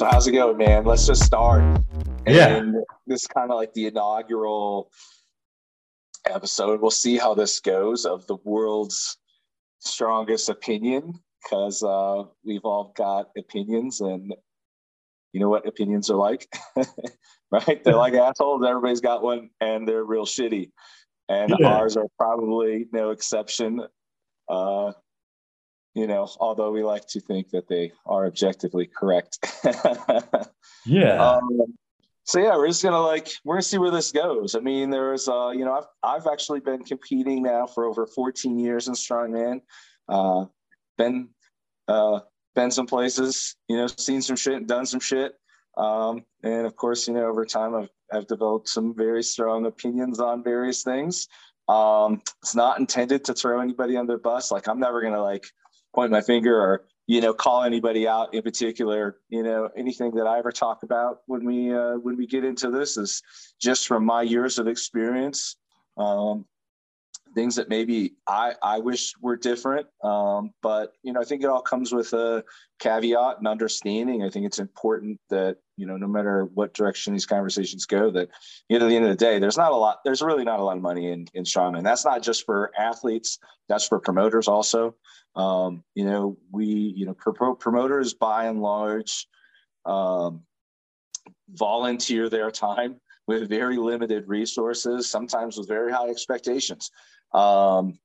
So how's it going, man? Let's just start. And Yeah. This is kind of like the inaugural episode. We'll see how this goes of the world's strongest opinion because uh, we've all got opinions and you know what opinions are like, right? They're like assholes. Everybody's got one and they're real shitty. And Yeah. ours are probably no exception. Uh, you know, although we like to think that they are objectively correct. Yeah. um, so yeah, we're just gonna like we're gonna see where this goes. I mean, there's uh, you know, I've I've actually been competing now for over 14 years in strongman. Uh, been uh, been some places, you know, seen some shit, done some shit. Um, and of course, you know, over time I've I've developed some very strong opinions on various things. Um, it's not intended to throw anybody under the bus. Like I'm never gonna like point my finger or you know call anybody out in particular you know anything that i ever talk about when we uh, when we get into this is just from my years of experience. Um, things that maybe i i wish were different. Um, but you know i think it all comes with a caveat and understanding. I think it's important that you know no matter what direction these conversations go that you know at the end of the day there's not a lot there's really not a lot of money in in strongman that's not just for athletes. That's for promoters also. Um, you know, we, you know, pro- promoters by and large um, volunteer their time with very limited resources, sometimes with very high expectations. Um,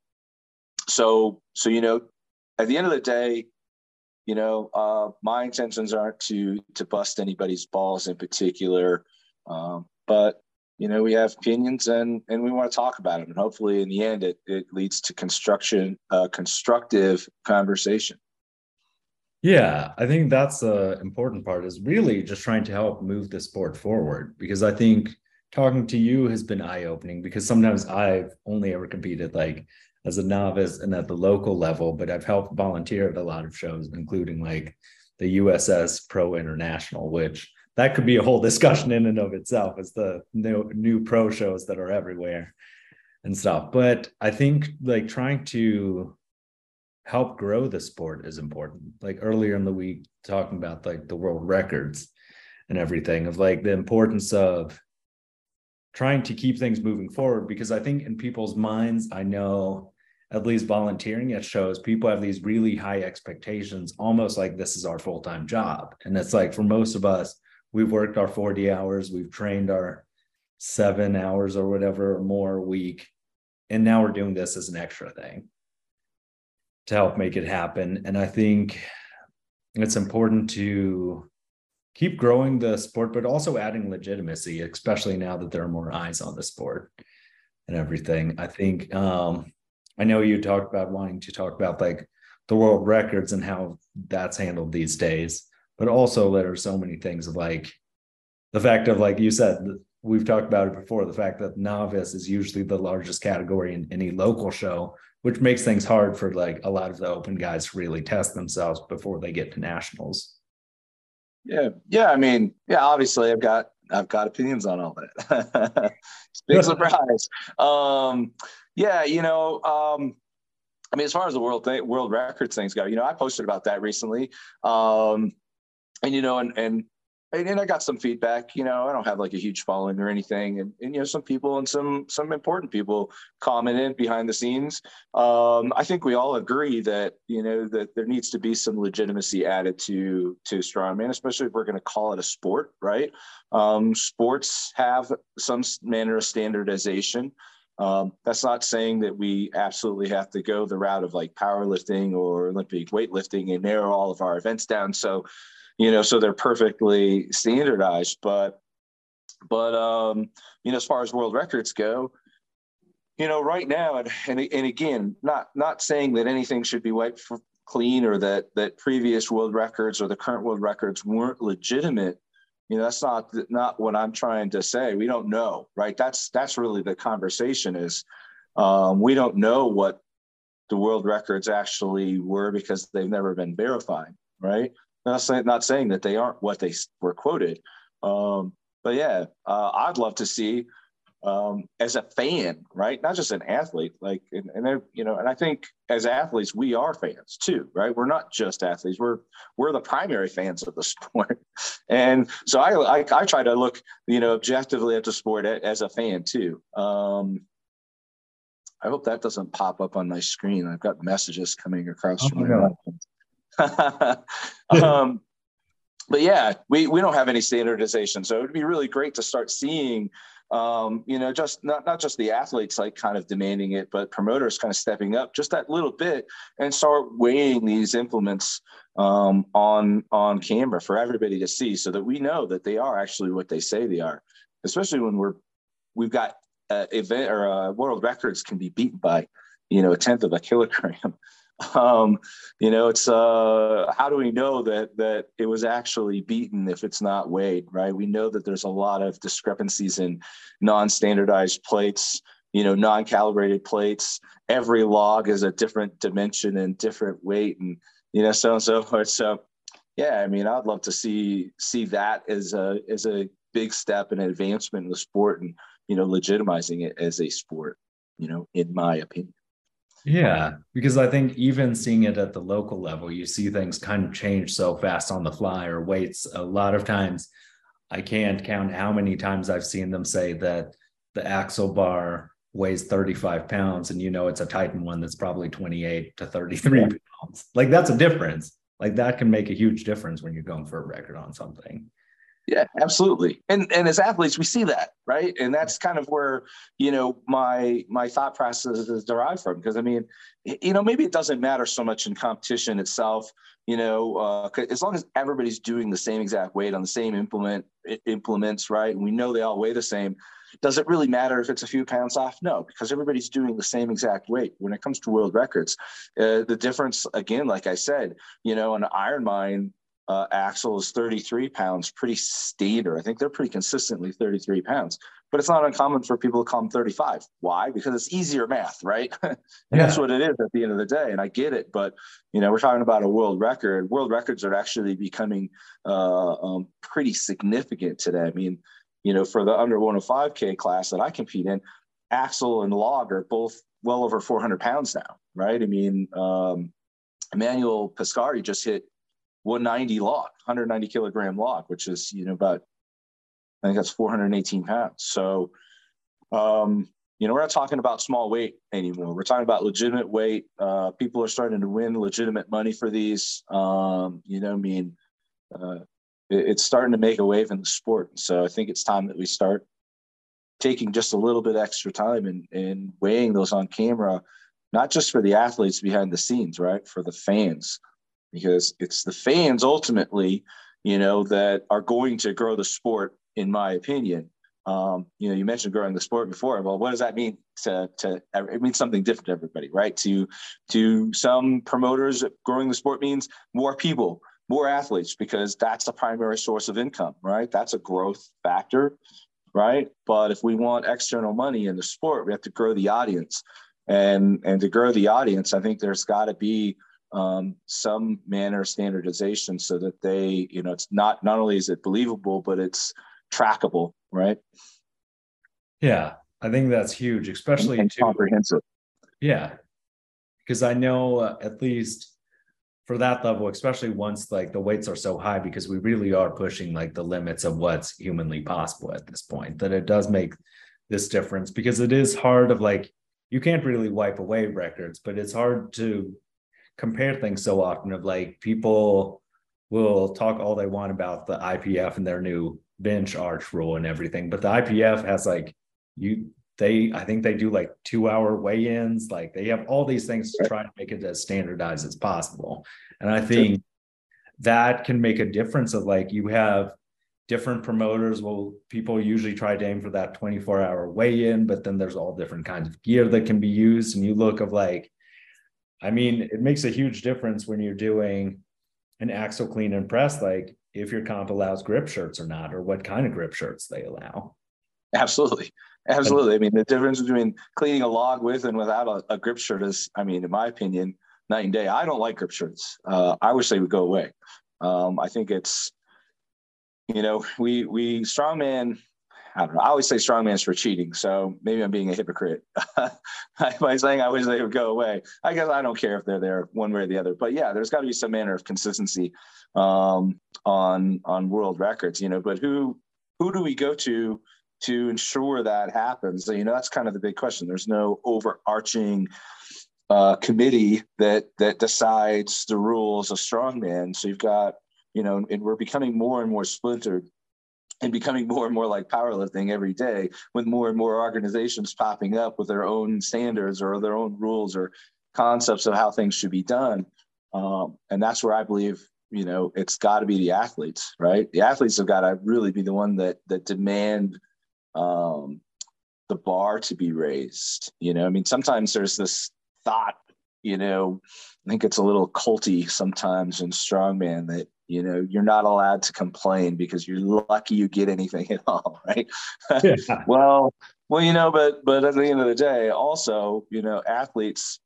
so, so you know, at the end of the day, you know, uh, my intentions aren't to to bust anybody's balls in particular, um, but you know we have opinions and and we want to talk about them and hopefully in the end it, it leads to construction uh, constructive conversation Yeah, I think that's the important part is really just trying to help move the sport forward because I think talking to you has been eye-opening because sometimes I've only ever competed like as a novice and at the local level, but I've helped volunteer at a lot of shows, including like the USS Pro International, which that could be a whole discussion in and of itself as the new, new pro shows that are everywhere and stuff. But I think like trying to help grow the sport is important. Like earlier in the week, talking about like the world records and everything of like the importance of trying to keep things moving forward. Because I think in people's minds, I know at least volunteering at shows, people have these really high expectations, almost like this is our full time job. And it's like for most of us, we've worked our 40 hours, we've trained our seven hours or whatever or more a week. And now we're doing this as an extra thing to help make it happen. And I think it's important to keep growing the sport, but also adding legitimacy, especially now that there are more eyes on the sport and everything. I think um, I know you talked about wanting to talk about like the world records and how that's handled these days, but also there are so many things of like the fact of like you said, we've talked about it before, the fact that novice is usually the largest category in any local show, which makes things hard for like a lot of the open guys to really test themselves before they get to nationals. Yeah. Yeah i mean yeah obviously i've got i've got opinions on all that. Big surprise. Um yeah you know um i mean as far as the world thing, world records things go you know i posted about that recently. Um and you know and and and, I got some feedback. You know, I don't have like a huge following or anything, and, and you know, some people and some some important people commented behind the scenes. Um, I think we all agree that you know that there needs to be some legitimacy added to to strongman, especially if we're going to call it a sport, right? Um, sports have some manner of standardization. Um, that's not saying that we absolutely have to go the route of like powerlifting or Olympic weightlifting and narrow all of our events down. So you know, so they're perfectly standardized. But, but um, you know, as far as world records go, you know, right now, and and, and again, not not saying that anything should be wiped for clean or that that previous world records or the current world records weren't legitimate. You know, that's not not what I'm trying to say. We don't know, right? That's that's really the conversation is um, we don't know what the world records actually were because they've never been verified, right? Not saying, not saying that they aren't what they were quoted, um, but yeah, uh, I'd love to see um, as a fan, right? Not just an athlete, like, and, and you know, and I think as athletes, we are fans too, right? We're not just athletes. We're, we're the primary fans of the sport. And so I, I, I try to look, you know, objectively at the sport as a fan too. Um, I hope that doesn't pop up on my screen. I've got messages coming across oh, from my um, but yeah, we, we don't have any standardization. So it'd be really great to start seeing um, you know, just not, not just the athletes like kind of demanding it, but promoters kind of stepping up just that little bit and start weighing these implements um, on on camera for everybody to see, so that we know that they are actually what they say they are. Especially when we're we've got uh, event or uh, world records can be beaten by you know a tenth of a kilogram um, you know, it's uh, how do we know that that it was actually beaten if it's not weighed, right? We know that there's a lot of discrepancies in non-standardized plates, you know, non-calibrated plates. Every log is a different dimension and different weight, and you know, so and so forth. So, yeah, I mean, I'd love to see see that as a as a big step and advancement in the sport, and you know, legitimizing it as a sport. You know, in my opinion. Yeah, because I think even seeing it at the local level, you see things kind of change so fast on the fly or weights. A lot of times, I can't count how many times I've seen them say that the axle bar weighs 35 pounds and you know it's a Titan one that's probably 28 to 33 yeah. pounds. Like that's a difference. Like that can make a huge difference when you're going for a record on something. Yeah, absolutely. And and as athletes, we see that, right? And that's kind of where you know my my thought process is derived from. Because I mean, you know, maybe it doesn't matter so much in competition itself. You know, uh, as long as everybody's doing the same exact weight on the same implement implements, right? And we know they all weigh the same. Does it really matter if it's a few pounds off? No, because everybody's doing the same exact weight. When it comes to world records, uh, the difference, again, like I said, you know, an iron IronMind uh, axle is 33 pounds, pretty standard. I think they're pretty consistently 33 pounds, but it's not uncommon for people to call them 35. Why? Because it's easier math, right? and yeah. that's what it is at the end of the day. And I get it, but you know, we're talking about a world record. World records are actually becoming uh, um, pretty significant today. I mean, you know, for the under 105k class that I compete in, axle and log are both well over 400 pounds now, right? I mean, um, Emmanuel Pescari just hit 190 log, 190 kilogram log, which is, you know, about, I think that's 418 pounds. So, um, you know, we're not talking about small weight anymore. We're talking about legitimate weight. Uh, people are starting to win legitimate money for these. Um, you know, I mean, uh, it, it's starting to make a wave in the sport. So I think it's time that we start taking just a little bit extra time and, and weighing those on camera, not just for the athletes behind the scenes, right? For the fans because it's the fans ultimately, you know, that are going to grow the sport, in my opinion. Um, you know, you mentioned growing the sport before. Well, what does that mean to, to, it means something different to everybody, right? To, to some promoters, growing the sport means more people, more athletes, because that's a primary source of income, right? That's a growth factor, right? But if we want external money in the sport, we have to grow the audience. And, and to grow the audience, I think there's got to be um, some manner of standardization so that they, you know, it's not not only is it believable, but it's trackable, right? Yeah, I think that's huge, especially and, comprehensive. Yeah, because I know uh, at least for that level, especially once like the weights are so high, because we really are pushing like the limits of what's humanly possible at this point. That it does make this difference because it is hard of like you can't really wipe away records, but it's hard to compare things so often of like people will talk all they want about the IPF and their new bench arch rule and everything, but the IPF has like you they I think they do like two hour weigh-ins, like they have all these things to try to make it as standardized as possible. And I think that can make a difference of like you have different promoters. Will people usually try to aim for that 24 hour weigh in but then there's all different kinds of gear that can be used. And you look of like I mean, it makes a huge difference when you're doing an axle clean and press, like if your comp allows grip shirts or not, or what kind of grip shirts they allow. Absolutely. Absolutely. I mean, the difference between cleaning a log with and without a, a grip shirt is, I mean, in my opinion, night and day. I don't like grip shirts. Uh, I wish they would go away. Um, I think it's, you know, we we strongman. I don't know. I always say strongman's for cheating, so maybe I'm being a hypocrite by saying I wish they would go away. I guess I don't care if they're there one way or the other, but yeah, there's got to be some manner of consistency um, on on world records, you know. But who who do we go to to ensure that happens? You know, that's kind of the big question. There's no overarching uh, committee that that decides the rules of strongman. So you've got you know, and we're becoming more and more splintered and becoming more and more like powerlifting every day with more and more organizations popping up with their own standards or their own rules or concepts of how things should be done. Um, and that's where i believe you know it's got to be the athletes right? The athletes have got to really be the one that that demand um, the bar to be raised you know? I mean sometimes there's this thought you know i think it's a little culty sometimes in strongman that you know you're not allowed to complain because you're lucky you get anything at all right? Yeah. well well you know but but at the end of the day also you know athletes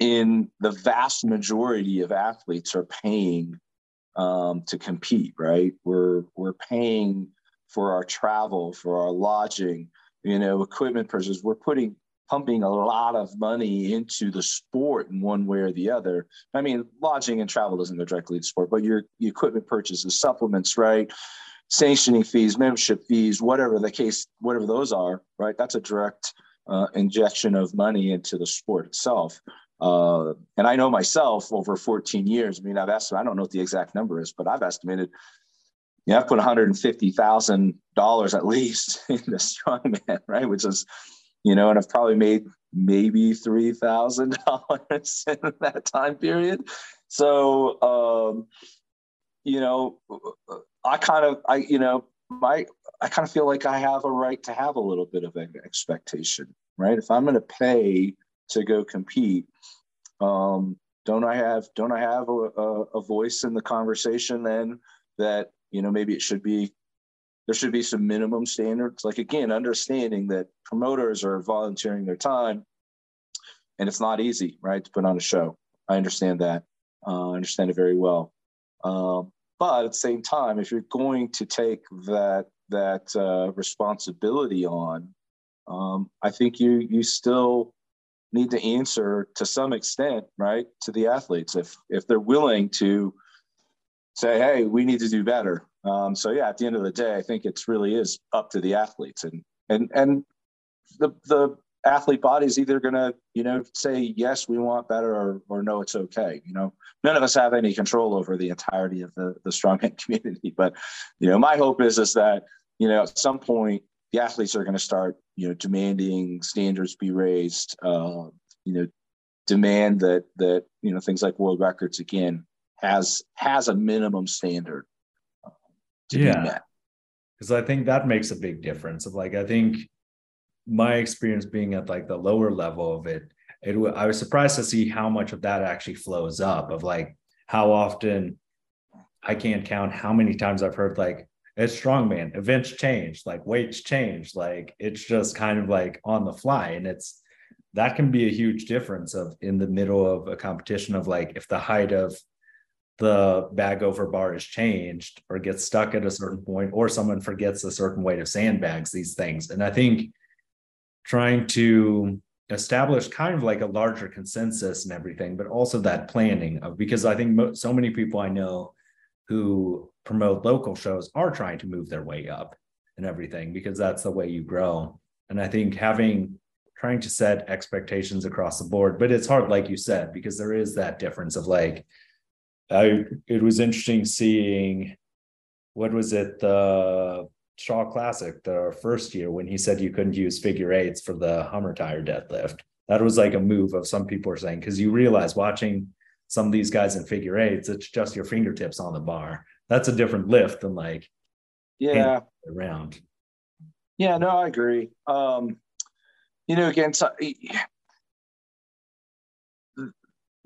in the vast majority of athletes are paying um, to compete right? We're we're paying for our travel for our lodging you know equipment purchases. We're putting pumping a lot of money into the sport in one way or the other. I mean, lodging and travel doesn't go directly to sport, but your, equipment purchases, supplements, right? Sanctioning fees, membership fees, whatever the case, whatever those are, right? That's a direct uh, injection of money into the sport itself. Uh, and I know myself over 14 years. I mean, I've estimated, I don't know what the exact number is, but I've estimated, know, I've put $150,000 at least into strongman, right? Which is, you know, and I've probably made maybe three thousand dollars in that time period. So, um, you know, I kind of, I, you know, my, I kind of feel like I have a right to have a little bit of an expectation, right? If I'm going to pay to go compete, um, don't I have, don't I have a, a, a voice in the conversation then that you know maybe it should be there should be some minimum standards. Like again, understanding that promoters are volunteering their time, and it's not easy, right, to put on a show. I understand that. Uh, I understand it very well. Um, but at the same time, if you're going to take that that uh, responsibility on, um, I think you you still need to answer to some extent, right, to the athletes if if they're willing to say, hey, we need to do better. Um, so yeah, at the end of the day, I think it's really is up to the athletes and and and the the athlete body is either going to you know say yes we want better or, or no it's okay you know? None of us have any control over the entirety of the the strongman community but you know my hope is is that you know at some point the athletes are going to start you know demanding standards be raised uh, you know demand that that you know things like world records again has has a minimum standard to yeah. be met. Because I think that makes a big difference. Of like, I think my experience being at like the lower level of it, it I was surprised to see how much of that actually flows up. Of like how often I can't count how many times I've heard like it's strongman events change, like weights change, like it's just kind of like on the fly, and it's that can be a huge difference of in the middle of a competition of like if the height of the bag over bar is changed or gets stuck at a certain point or someone forgets a certain weight of sandbags these things. And i think trying to establish kind of like a larger consensus and everything but also that planning of because i think mo- so many people i know who promote local shows are trying to move their way up and everything because that's the way you grow. And i think having trying to set expectations across the board but it's hard like you said because there is that difference of like I it was interesting seeing what was it the Shaw Classic the first year when he said you couldn't use figure eights for the Hummer tire deadlift. That was like a move of some people are saying because you realize watching some of these guys in figure eights, it's just your fingertips on the bar. That's a different lift than like yeah around. Yeah, no, I agree. Um, you know, again, so,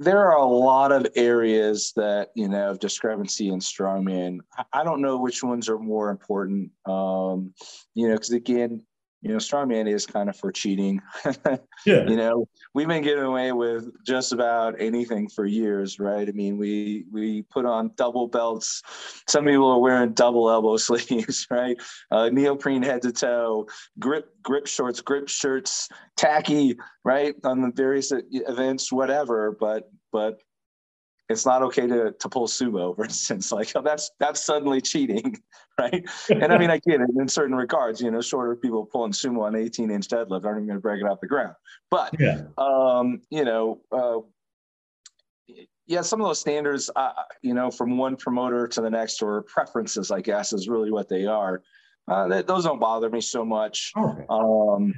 there are a lot of areas that you know of discrepancy in strongman. I don't know which ones are more important. Um, you know, because again, you know, strongman is kind of for cheating. yeah. You know, we've been getting away with just about anything for years, right? I mean, we we put on double belts. Some people are wearing double elbow sleeves, right? Uh, neoprene head to toe, grip grip shorts, grip shirts, tacky, right? On the various events, whatever. But but it's not okay to, to pull sumo, for instance. Like oh, that's that's suddenly cheating, right? And I mean, I get it in certain regards. You know, shorter people pulling sumo on 18 inch deadlift aren't even going to break it off the ground. But yeah. um, you know, uh, yeah, some of those standards, uh, you know, from one promoter to the next, or preferences, I guess, is really what they are. Uh, those don't bother me so much. Okay. Um,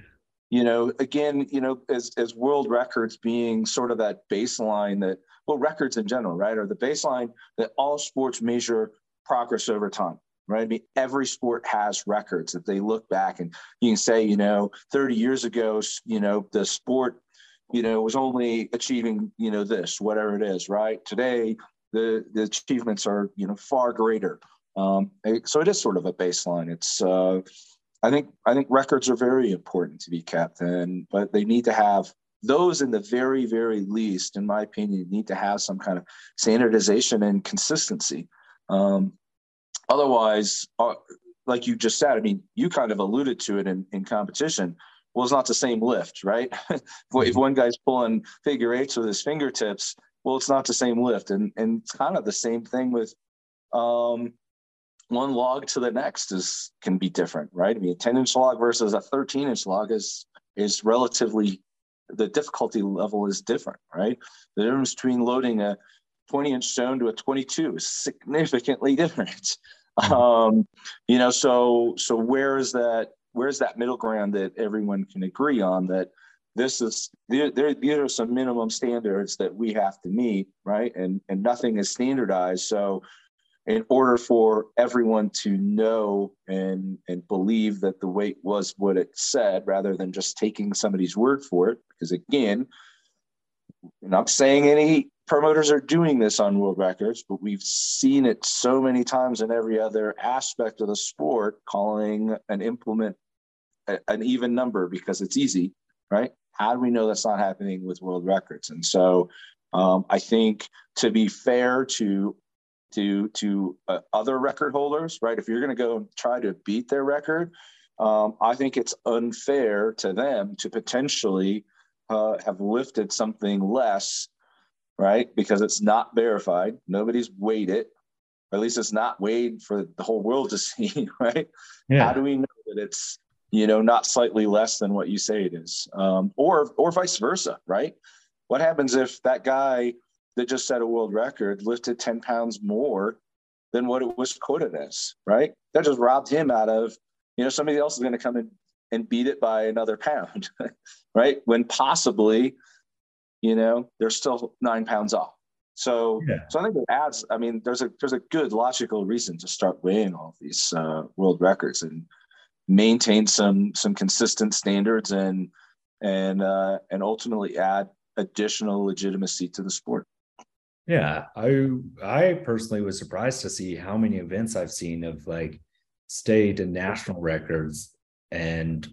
you know, again, you know, as as world records being sort of that baseline that well, records in general, right, are the baseline that all sports measure progress over time, right? I mean, every sport has records that they look back and you can say, you know, 30 years ago, you know, the sport, you know, was only achieving, you know, this, whatever it is, right? Today, the, the achievements are, you know, far greater. Um, so it is sort of a baseline. It's, uh, I think, I think records are very important to be kept, and but they need to have those in the very very least in my opinion need to have some kind of standardization and consistency. Um, otherwise uh, like you just said i mean you kind of alluded to it in, in competition. Well it's not the same lift right? If mm-hmm. one guy's pulling figure eights with his fingertips well it's not the same lift. And, and it's kind of the same thing with um, one log to the next is can be different right? I mean a 10 inch log versus a 13 inch log is is relatively the difficulty level is different, right? The difference between loading a 20 inch stone to a 22 is significantly different. Mm-hmm. Um, you know, so so where is that? Where's that middle ground that everyone can agree on that this is there, there, these are some minimum standards that we have to meet, right? And and nothing is standardized. So in order for everyone to know and and believe that the weight was what it said rather than just taking somebody's word for it. Because again I'm not saying any promoters are doing this on world records but we've seen it so many times in every other aspect of the sport calling an implement a, an even number because it's easy right? How do we know that's not happening with world records? And so um, I think to be fair to to to uh, other record holders, right? If you're going to go try to beat their record, um, I think it's unfair to them to potentially uh, have lifted something less, right? Because it's not verified. Nobody's weighed it. Or at least it's not weighed for the whole world to see, right? Yeah. How do we know that it's you know not slightly less than what you say it is, um, or or vice versa, right? What happens if that guy that just set a world record lifted 10 pounds more than what it was quoted as, right? That just robbed him out of, you know, somebody else is going to come in and beat it by another pound, right? When possibly, you know, they're still nine pounds off. So, yeah. so I think it adds. I mean, there's a there's a good logical reason to start weighing all of these uh, world records and maintain some some consistent standards and and uh, and ultimately add additional legitimacy to the sport. Yeah, I I personally was surprised to see how many events I've seen of like state and national records and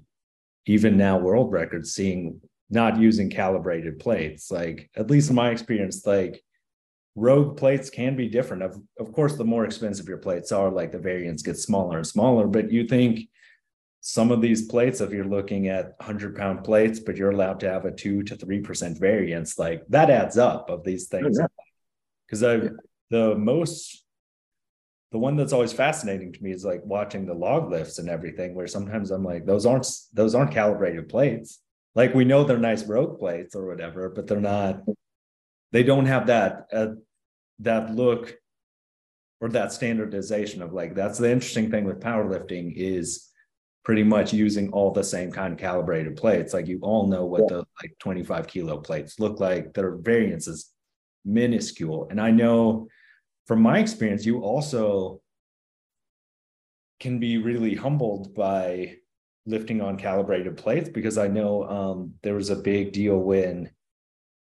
even now world records seeing not using calibrated plates. Like at least in my experience, like rogue plates can be different. Of of course, the more expensive your plates are, like the variance gets smaller and smaller. But you think some of these plates, if you're looking at 100 pound plates, but you're allowed to have a two to three percent variance, like that adds up of these things. Oh, yeah because I the most the one that's always fascinating to me is like watching the log lifts and everything where sometimes i'm like those aren't those aren't calibrated plates. Like we know they're nice rogue plates or whatever but they're not they don't have that uh, that look or that standardization of like that's the interesting thing with powerlifting is pretty much using all the same kind of calibrated plates. Like you all know what yeah. the like 25 kilo plates look like. Their variances minuscule. And I know from my experience, you also can be really humbled by lifting on calibrated plates because I know um, there was a big deal when,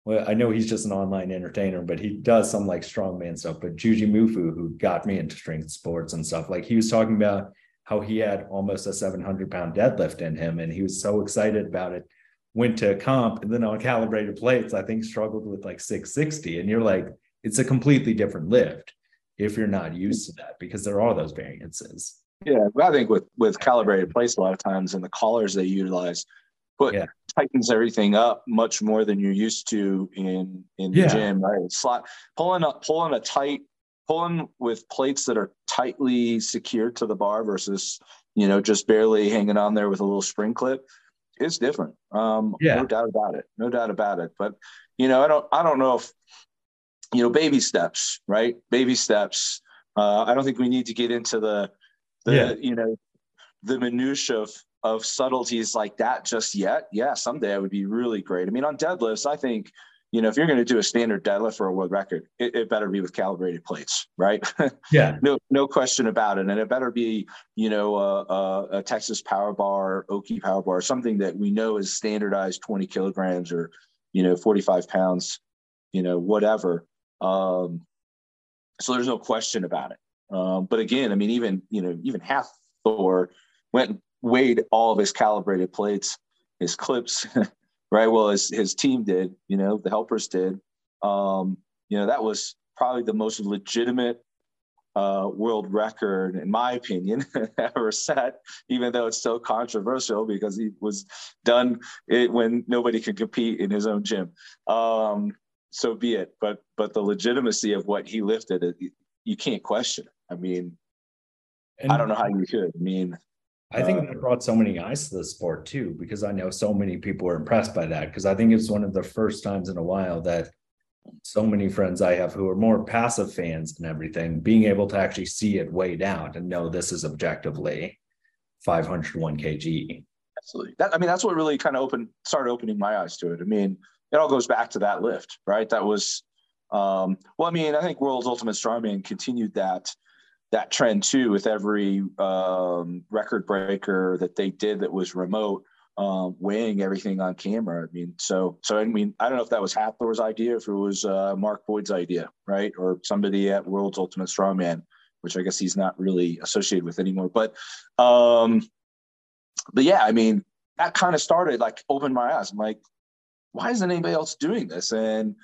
well, I know he's just an online entertainer, but he does some like strongman stuff. But Jujimufu, who got me into strength sports and stuff, like he was talking about how he had almost a 700 pound deadlift in him and he was so excited about it went to comp and then on calibrated plates i think struggled with like 660 and you're like it's a completely different lift if you're not used to that because there are those variances yeah i think with with calibrated plates a lot of times and the collars they utilize put yeah. tightens everything up much more than you're used to in in the yeah. gym right slot pulling up pulling a tight pulling with plates that are tightly secured to the bar versus you know just barely hanging on there with a little spring clip it's different. Um yeah. no doubt about it. No doubt about it. But you know i don't i don't know if you know baby steps right? Baby steps. Uh i don't think we need to get into the the yeah. you know the minutia of of subtleties like that just yet. Yeah someday it would be really great. I mean on deadlifts i think you know, if you're going to do a standard deadlift for a world record, it, it better be with calibrated plates, right? Yeah. no, no question about it. And it better be, you know, a, a, a Texas power bar, Ohio power bar, something that we know is standardized 20 kilograms or, you know, 45 pounds, you know, whatever. Um, so there's no question about it. Um, but again, I mean, even, you know, even half Thor went and weighed all of his calibrated plates, his clips, right? Well, his his team did, you know, the helpers did. Um, you know, that was probably the most legitimate uh, world record, in my opinion, ever set. Even though it's so controversial because he was done it when nobody could compete in his own gym. Um, so be it. But but the legitimacy of what he lifted, you can't question. I mean, and I don't know how you could. I mean, I think that brought so many eyes to the sport too, because I know so many people were impressed by that. Because I think it's one of the first times in a while that so many friends I have who are more passive fans and everything, being able to actually see it weighed out and know this is objectively 501 kg. Absolutely. That, I mean, that's what really kind of opened, started opening my eyes to it. I mean, it all goes back to that lift, right? That was, um, well, I mean, I think World's Ultimate Strongman continued that that trend too with every um, record breaker that they did that was remote um, weighing everything on camera. I mean, so so I mean, I don't know if that was Hafthor's idea, if it was uh, Mark Boyd's idea, right, or somebody at World's Ultimate Strongman, which I guess he's not really associated with anymore. But um, but yeah, I mean, that kind of started like opened my eyes. I'm like, why isn't anybody else doing this? And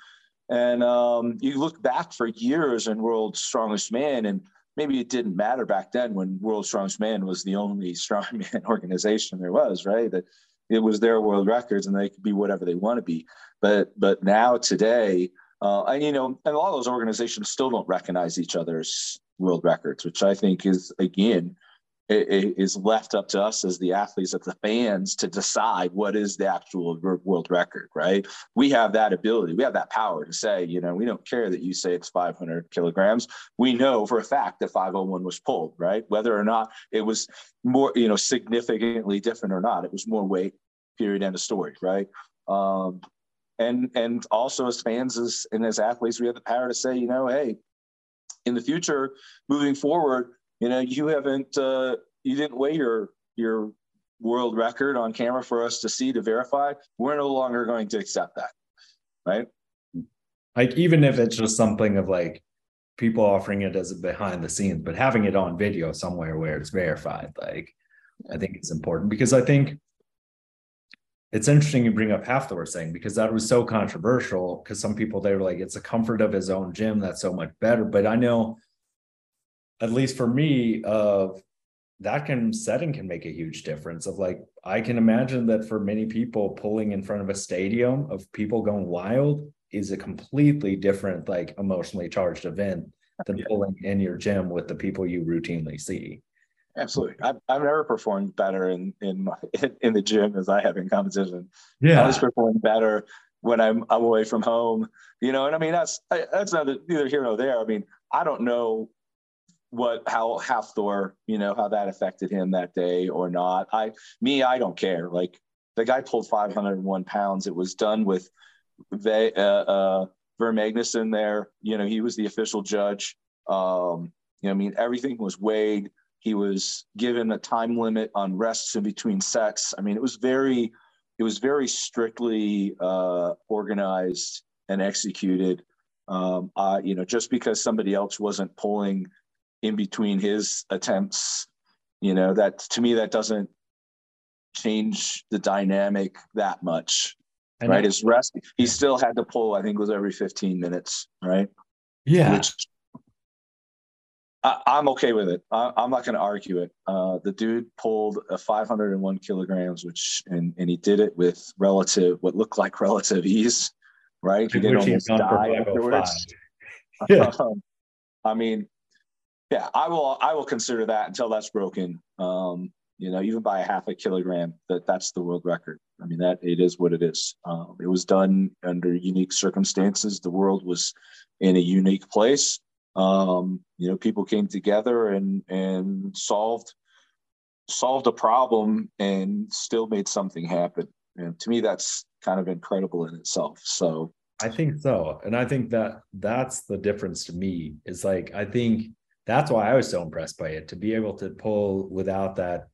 and um, you look back for years in World's Strongest Man and maybe it didn't matter back then when World Strongest Man was the only strongman organization there was, right? That it was their world records and they could be whatever they want to be. But but now today, uh, and you know, and a lot of those organizations still don't recognize each other's world records, which I think is again it is left up to us as the athletes, as the fans, to decide what is the actual world record, right? We have that ability, we have that power to say, you know, we don't care that you say it's 500 kilograms. We know for a fact that 501 was pulled, right? Whether or not it was more, you know, significantly different or not, it was more weight. Period. End of story, right? Um, and and also as fans as and as athletes, we have the power to say, you know, hey, in the future, moving forward, you know, you haven't, uh, you didn't weigh your your world record on camera for us to see to verify. We're no longer going to accept that, right? Like even if it's just something of like people offering it as a behind the scenes, but having it on video somewhere where it's verified, like I think it's important because I think it's interesting you bring up Hafthor saying because that was so controversial because some people they were like it's the comfort of his own gym that's so much better but i know at least for me, of that can setting can make a huge difference. Of like, I can imagine that for many people, pulling in front of a stadium of people going wild is a completely different, like emotionally charged event than yeah. pulling in your gym with the people you routinely see. Absolutely, I've, I've never performed better in in my, in the gym as I have in competition. Yeah, I always perform better when I'm I'm away from home. You know, and I mean that's that's neither here nor there. I mean, I don't know what how Hafthor, you know, how that affected him that day or not. I me, I don't care. Like the guy pulled 501 pounds. It was done with Ve, uh, uh, Ver Magnusson there. You know, he was the official judge. Um, you know, I mean, everything was weighed. He was given a time limit on rests in between sets. I mean, it was very, it was very strictly uh, organized and executed. Um, uh, you know, just because somebody else wasn't pulling in between his attempts, you know, that to me that doesn't change the dynamic that much. right. His rest, he still had to pull, I think it was every 15 minutes, right? Yeah. Which I, am okay with it. I, am not going to argue it. Uh, the dude pulled a 501 kilograms, which and and he did it with relative what looked like relative ease, right? He didn't almost die afterwards. Yeah. Um, I mean, yeah, I will. I will consider that until that's broken. Um, you know, even by a half a kilogram, that that's the world record. I mean, that it is what it is. Um, it was done under unique circumstances. The world was in a unique place um, you know people came together and and solved solved a problem and still made something happen and to me that's kind of incredible in itself so i think so and i think that that's the difference to me is like i think that's why i was so impressed by it to be able to pull without that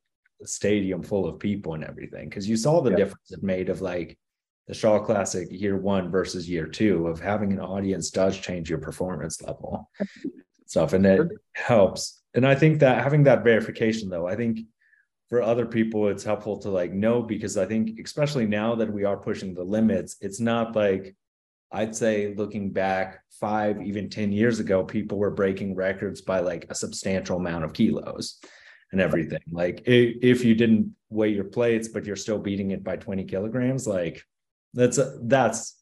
stadium full of people and everything because you saw the yeah. difference it made of like the Shaw Classic year one versus year two of having an audience does change your performance level stuff and it helps. And I think that having that verification though, I think for other people it's helpful to like know because I think especially now that we are pushing the limits, it's not like I'd say looking back five, even 10 years ago, people were breaking records by like a substantial amount of kilos and everything. Like if you didn't weigh your plates, but you're still beating it by 20 kilograms, like that's a, that's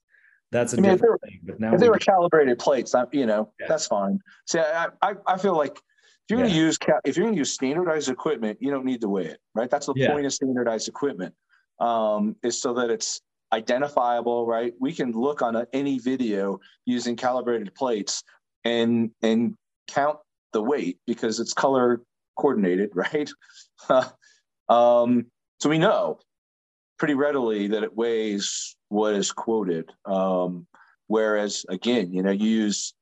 that's a I mean, different thing. But now if they were calibrated plates, you know, yeah. that's fine. See, I, I, I feel like if you're yeah. going to use if you're going to use standardized equipment, you don't need to weigh it, right? That's the yeah. point of standardized equipment, um, is so that it's identifiable, right? We can look on a, any video using calibrated plates and and count the weight because it's color coordinated, right? um, so we know pretty readily that it weighs what is quoted. Um, whereas again, you know, use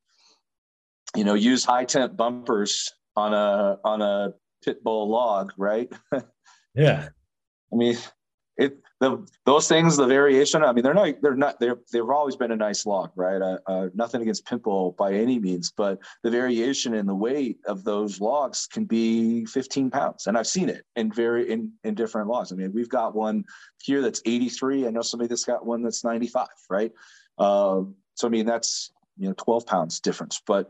you know use high temp bumpers on a on a Pitbull log, right? yeah. I mean, it the those things, the variation. I mean, they're not they're not they're they've always been a nice log, right? Uh, uh, nothing against Pitbull by any means, but the variation in the weight of those logs can be 15 pounds, and I've seen it in very in in different logs. I mean, we've got one here that's 83. I know somebody that's got one that's 95, right? Um, so I mean, that's you know 12 pounds difference, but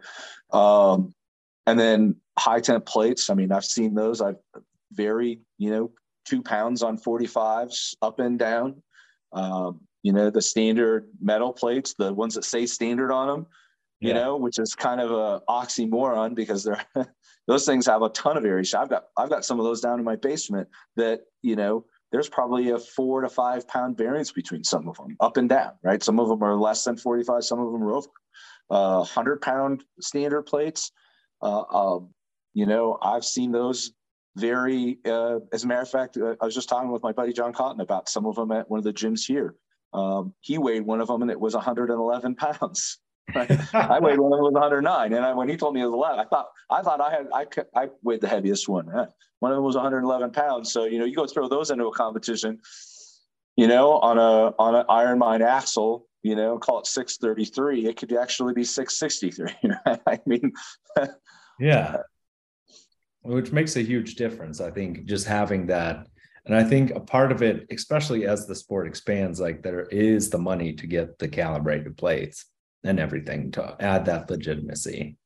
um, and then high temp plates. I mean, I've seen those. I've very you know two pounds on 45s up and down. Um, you know, the standard metal plates, the ones that say standard on them, you yeah. know, which is kind of a oxymoron because they're those things have a ton of variation. I've got I've got some of those down in my basement that, you know, there's probably a four to five pound variance between some of them up and down, right? Some of them are less than 45, some of them are over. Uh, 100 pound standard plates. Uh, um, you know, I've seen those very, uh, as a matter of fact, uh, I was just talking with my buddy John Cotton about some of them at one of the gyms here. Um, he weighed one of them and it was 111 pounds. Right? I weighed one of them was 109, and I, when he told me it was 11, I thought I thought I had I, I weighed the heaviest one. One of them was 111 pounds. So you know, you go throw those into a competition, you know, on a on an IronMind axle, you know, call it 633. It could actually be 663. Right? I mean, yeah which makes a huge difference. I think just having that. And I think a part of it, especially as the sport expands, like there is the money to get the calibrated plates and everything to add that legitimacy.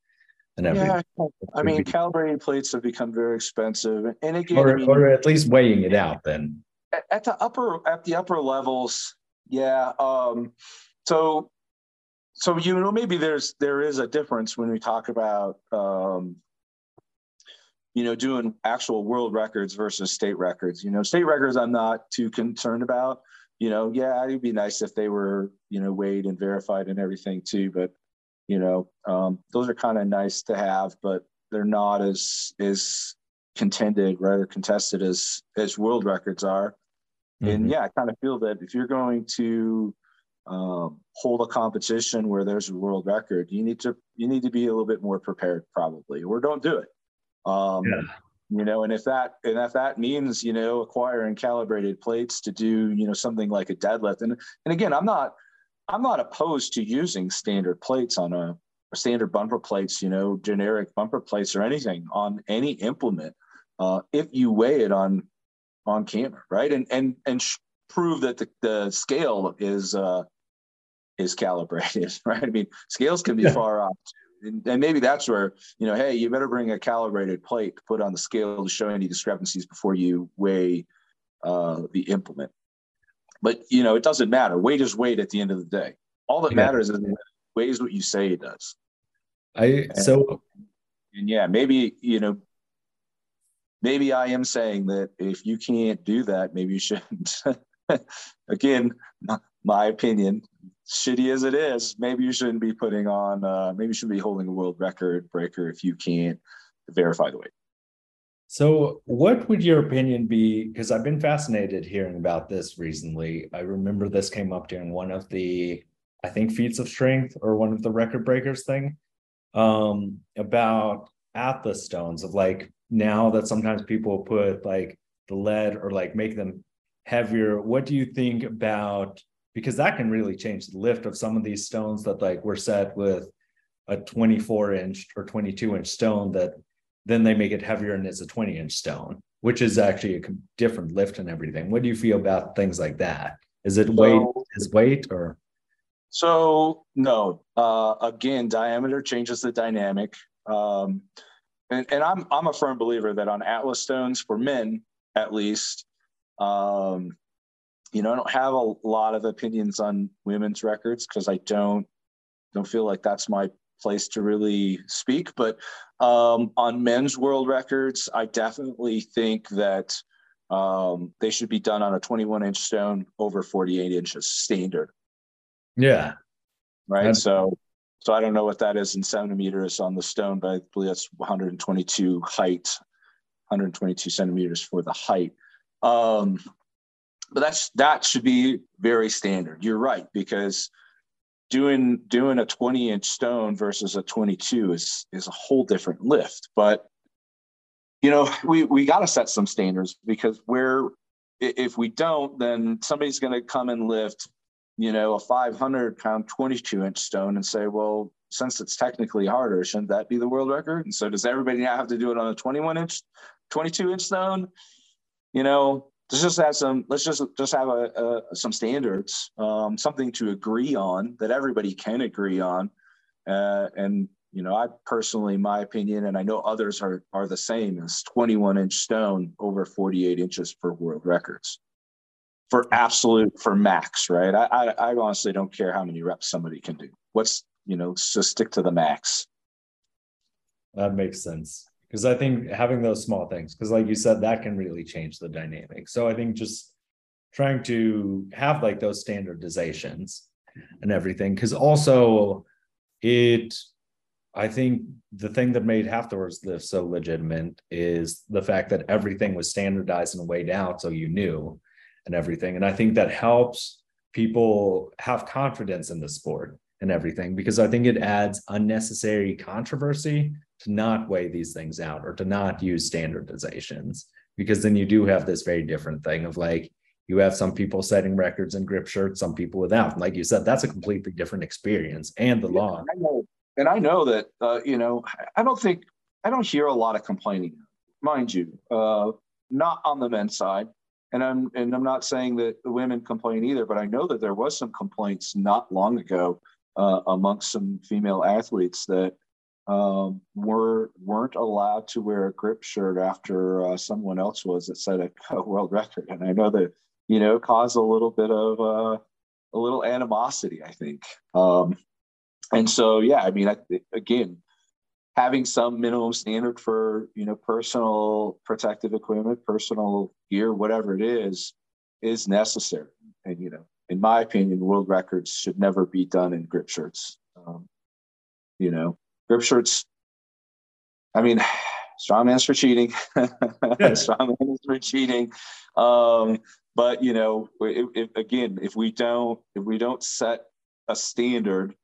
And everything. Yeah, I mean, calibrated plates have become very expensive, and again, or, I mean, or at least weighing it out. Then at the upper at the upper levels, yeah. Um, so, so you know, maybe there's there is a difference when we talk about um, you know, doing actual world records versus state records. You know, state records I'm not too concerned about. You know, yeah, it'd be nice if they were, you know, weighed and verified and everything too. But, you know, um, those are kind of nice to have, but they're not as as contended, rather contested as as world records are. Mm-hmm. And yeah, I kind of feel that if you're going to um, hold a competition where there's a world record, you need to you need to be a little bit more prepared, probably, or don't do it. Um, yeah. You know, and if that and if that means you know acquiring calibrated plates to do you know something like a deadlift, and and again, I'm not I'm not opposed to using standard plates on a standard bumper plates, you know, generic bumper plates or anything on any implement. uh, if you weigh it on on camera, right? And and and sh- prove that the, the scale is uh, is calibrated, right? I mean, scales can be yeah. far off. And, and, maybe that's where you know, hey, you better bring a calibrated plate to put on the scale to show any discrepancies before you weigh uh, the implement. But you know, it doesn't matter. Weight is weight at the end of the day. All that yeah. matters is it weighs what you say it does. I and, so and yeah, maybe you know, maybe I am saying that if you can't do that, maybe you shouldn't. Again, my opinion, shitty as it is, maybe you shouldn't be putting on. Uh, maybe you shouldn't be holding a world record breaker if you can't verify the weight. So, what would your opinion be? Because I've been fascinated hearing about this recently. I remember this came up during one of the, I think, feats of strength or one of the record breakers thing um, about atlas stones of like now that sometimes people put like the lead or like make them heavier. What do you think about because that can really change the lift of some of these stones that like were set with a 24 inch or 22 inch stone that then they make it heavier and it's a 20 inch stone which is actually a different lift and everything. What do you feel about things like that? Is it so, weight is weight or? So no uh, again diameter changes the dynamic um, and, and i'm i'm a firm believer that on atlas stones for men at least um, you know, I don't have a lot of opinions on women's records because I don't don't feel like that's my place to really speak. But um, on men's world records, I definitely think that um, they should be done on a 21 inch stone over 48 inches standard. Yeah. Right. That's- so so I don't know what that is in centimeters on the stone, but I believe that's 122 height, 122 centimeters for the height. Um, but that's that should be very standard. You're right because doing doing a 20 inch stone versus a 22 is is a whole different lift. But you know we we got to set some standards because where if we don't, then somebody's going to come and lift you know a 500 pound 22 inch stone and say, well, since it's technically harder, shouldn't that be the world record? And so does everybody now have to do it on a 21 inch, 22 inch stone? You know, let's just have some let's just just have a, a some standards um, something to agree on that everybody can agree on. Uh, and you know i personally my opinion and i know others are are the same is 21 inch stone over 48 inches for world records. For absolute for max right? I, I i honestly don't care how many reps somebody can do. What's you know just stick to the max. That makes sense because I think having those small things, because like you said, that can really change the dynamic. So I think just trying to have like those standardizations and everything, because also it, I think the thing that made Hafthor's lift so legitimate is the fact that everything was standardized and weighed out, so you knew and everything. And I think that helps people have confidence in the sport and everything because I think it adds unnecessary controversy to not weigh these things out or to not use standardizations because then you do have this very different thing of like you have some people setting records in grip shirts some people without. Like you said that's a completely different experience and the yeah, law. I know, and i know that uh, you know i don't think i don't hear a lot of complaining mind you uh, not on the men's side. And i'm and i'm not saying that the women complain either but i know that there was some complaints not long ago uh, amongst some female athletes that um, were weren't allowed to wear a grip shirt after uh, someone else was that set a, world record, and I know that you know caused a little bit of uh, a little animosity, I think. Um, and so, yeah, I mean, I, again, having some minimum standard for you know personal protective equipment, personal gear, whatever it is, is necessary. And you know, in my opinion, world records should never be done in grip shirts. Um, you know, grip shirts. I mean, strongman's for cheating. strongman is for cheating. Um, but you know, again, if we don't if we don't set a standard,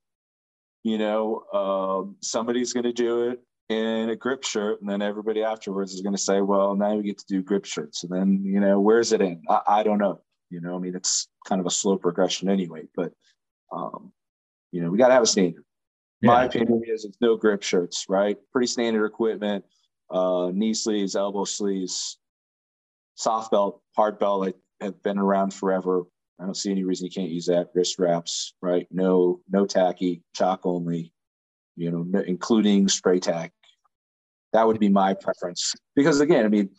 you know, um, somebody's going to do it in a grip shirt, and then everybody afterwards is going to say, "Well, now we get to do grip shirts." And then you know, where's it in? I, I don't know. You know, I mean, it's kind of a slow progression anyway. But um, you know, we got to have a standard. Yeah. My opinion is it's no grip shirts, right? Pretty standard equipment. uh, knee sleeves, elbow sleeves, soft belt, hard belt I have been around forever. I don't see any reason you can't use that. Wrist wraps, right? No, no tacky, chalk only. You know, no, including spray tack. That would be my preference because again, I mean,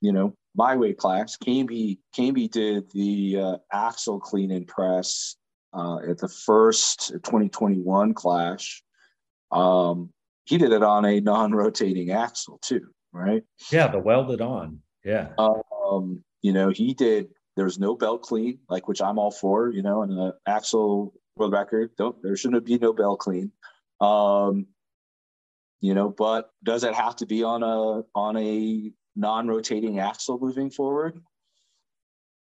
you know, my weight class, Camby, Camby did the uh, axle clean and press uh, at the first 2021 clash. Um, he did it on a non-rotating axle too, right? Yeah, the welded on. Yeah. Um, you know, he did. There's no belt clean, like which I'm all for. You know, and the axle world record. Don't there shouldn't be no belt clean. Um, you know, but does it have to be on a on a non-rotating axle moving forward?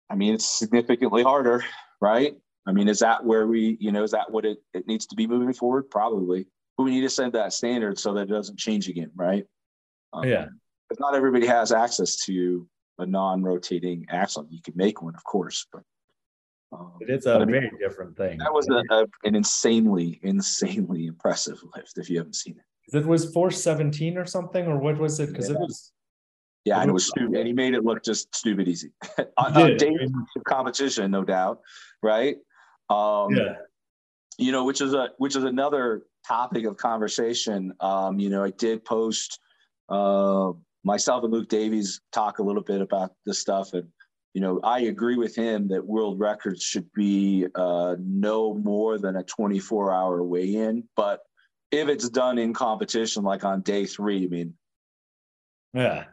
I mean, it's significantly harder, right? I mean, is that where we, you know, is that what it, it needs to be moving forward? Probably. But we need to set that standard so that it doesn't change again, right? Um, yeah. But not everybody has access to a non-rotating axle. You can make one, of course, but um, it's a very different thing. That was a, a, an insanely, insanely impressive lift. If you haven't seen it, it was 417 or something, or what was it? Because yeah. it was yeah, and it was stupid. And he made it look just stupid easy. on, on day competition, no doubt, right? Um, yeah. You know, which is a which is another topic of conversation. Um, you know, I did post uh, myself and Luke Davies talk a little bit about this stuff, and you know, I agree with him that world records should be uh, no more than a 24 hour weigh in. But if it's done in competition, like on day three, I mean, yeah,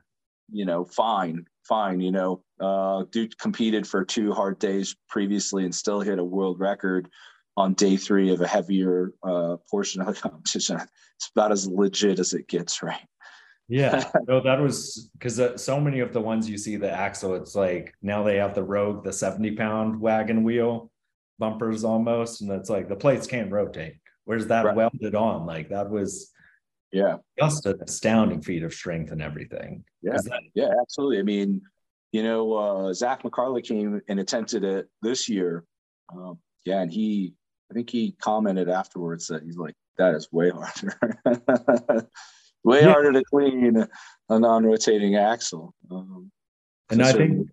you know, fine, fine. You know, uh, dude competed for two hard days previously and still hit a world record on day three of a heavier uh, portion of the competition. It's about as legit as it gets, right? Yeah, no, that was because uh, so many of the ones you see the axle, it's like now they have the Rogue, the 70 pound wagon wheel bumpers almost, and it's like the plates can't rotate. Where's that right. welded on? Like that was yeah. Just an astounding feat of strength and everything. Yeah. That- yeah, absolutely. I mean, you know, uh, Zach McCarley came and attempted it this year. Um, yeah, and he, I think he commented afterwards that he's like, that is way harder. way yeah. harder to clean a non-rotating axle. Um, and I think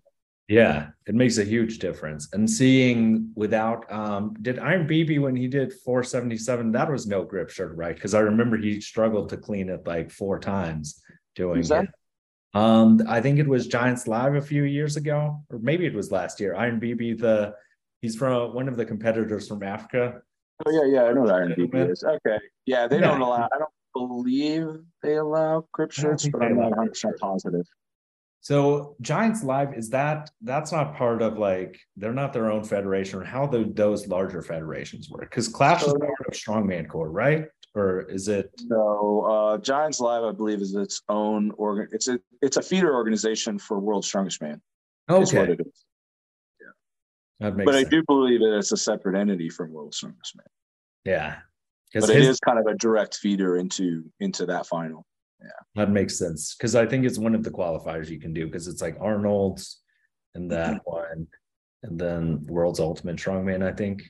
yeah, it makes a huge difference. And seeing without um did Iron Biby when he did 477, that was no grip shirt, right? Because I remember he struggled to clean it like four times doing it. Um, I think it was Giants Live a few years ago, or maybe it was last year. Iron Biby, the he's from one of the competitors from Africa. Oh yeah, yeah, I know what Iron Biby is. Okay, yeah, they yeah. don't allow. I don't believe they allow grip shirts, but I'm not 100 percent positive. So Giants Live is that that's not part of like they're not their own federation or how do those larger federations work? Because Clash is part of Strongman Corp, right? Or is it no? Uh, Giants Live, I believe, is its own organ. It's a it's a feeder organization for World Strongest Man. Okay. what it is. Yeah. That makes but sense. I do believe that it's a separate entity from World Strongest Man. Yeah. But his, it is kind of a direct feeder into into that final. Yeah. That makes sense. Cause I think it's one of the qualifiers you can do because it's like Arnold's and that mm-hmm. one, and then World's Ultimate Strongman, I think.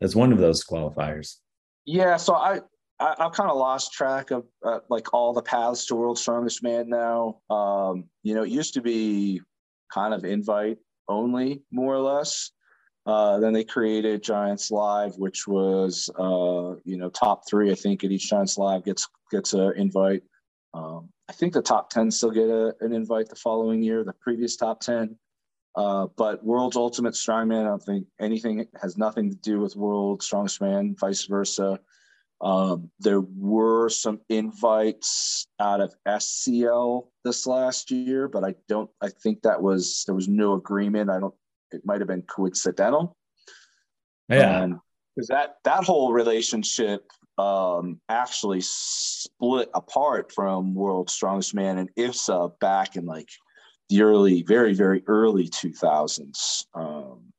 That's one of those qualifiers. Yeah. So I, I have kind of lost track of uh, like all the paths to World's Strongest Man now. Um, you know, it used to be kind of invite only, more or less. Uh, then they created Giants Live, which was uh, you know top three. I think at each Giants Live gets gets an invite. Um, I think the top 10 still get a, an invite the following year, the previous top 10. Uh, but World's Ultimate Strongman, I don't think anything has nothing to do with World Strongest Man, vice versa. Um, there were some invites out of SCL this last year, but I don't, I think that was, there was no agreement. I don't, it might have been coincidental. Yeah. Because that, that whole relationship um, actually split apart from World's Strongest Man and IFSA back in like the early, very, very early 2000s. Um,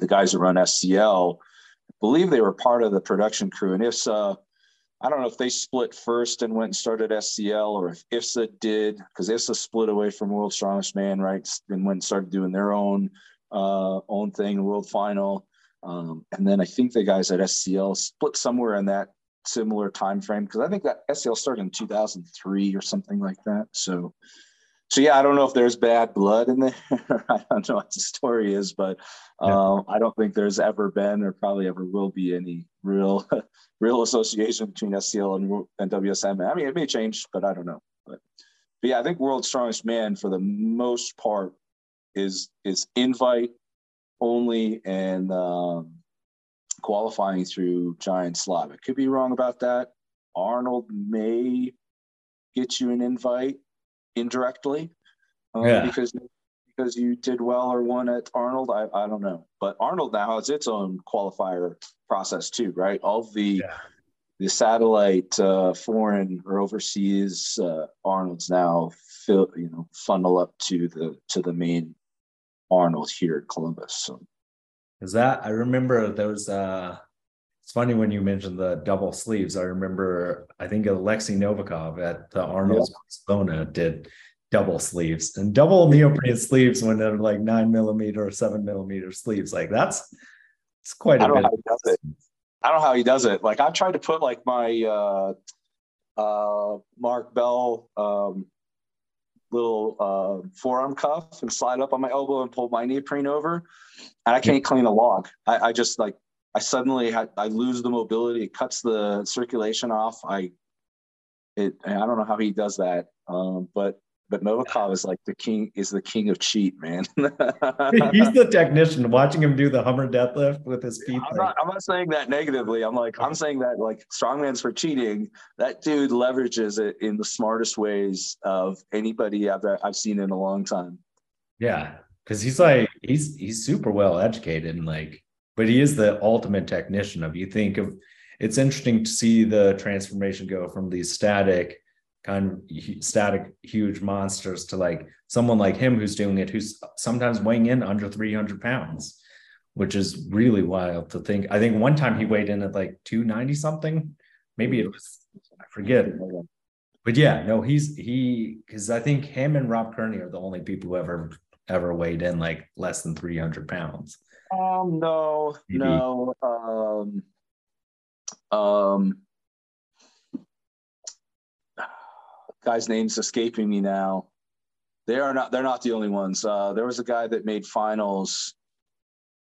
the guys that run SCL, I believe they were part of the production crew. And IFSA, I don't know if they split first and went and started SCL or if IFSA did, because IFSA split away from World's Strongest Man, right? And went and started doing their own uh, own thing, World Final. Um, and then I think the guys at SCL split somewhere in that similar time frame because I think that SCL started in 2003 or something like that. So, so yeah, I don't know if there's bad blood in there. I don't know what the story is, but um, I don't think there's ever been or probably ever will be any real, real association between SCL and, and WSM. I mean, it may change, but I don't know. But, but yeah, I think World's Strongest Man for the most part is is invite only and um, qualifying through Giants Live. I could be wrong about that. Arnold may get you an invite indirectly uh, yeah. because because you did well or won at Arnold. I, I don't know, but Arnold now has its own qualifier process too, right? All the yeah. the satellite uh, foreign or overseas uh, Arnold's now fill you know funnel up to the to the main Arnold here at Columbus. So is that I remember those uh it's funny when you mentioned the double sleeves. I remember I think Alexei Novikov at the Arnold's yeah. Barcelona did double sleeves and double neoprene sleeves when they're like nine millimeter or seven millimeter sleeves. Like that's it's quite a bit. I don't know how he does it. Like I've tried to put like my uh uh Mark Bell um little uh, forearm cuff and slide up on my elbow and pull my neoprene over, and I can't clean a log. I, I just like I suddenly had, I lose the mobility. It cuts the circulation off. I it I don't know how he does that, um, but but Novikov is like the king is the king of cheat, man. He's the technician. Watching him do the Hummer deadlift with his feet. I'm not, I'm not saying that negatively. I'm like I'm saying that like strongman's for cheating. That dude leverages it in the smartest ways of anybody I've I've seen in a long time. Yeah, because he's like he's he's super well educated and like, but he is the ultimate technician of. You think of it's interesting to see the transformation go from these static kind of static huge monsters to like someone like him who's doing it who's sometimes weighing in under 300 pounds which is really wild to think. I think one time he weighed in at like 290 something. Maybe it was i forget. But yeah no he's he because i think him and rob kearney are the only people who ever ever weighed in like less than 300 pounds. Um no maybe. no um um guy's name's escaping me now. They are not. They're not the only ones. Uh, there was a guy that made finals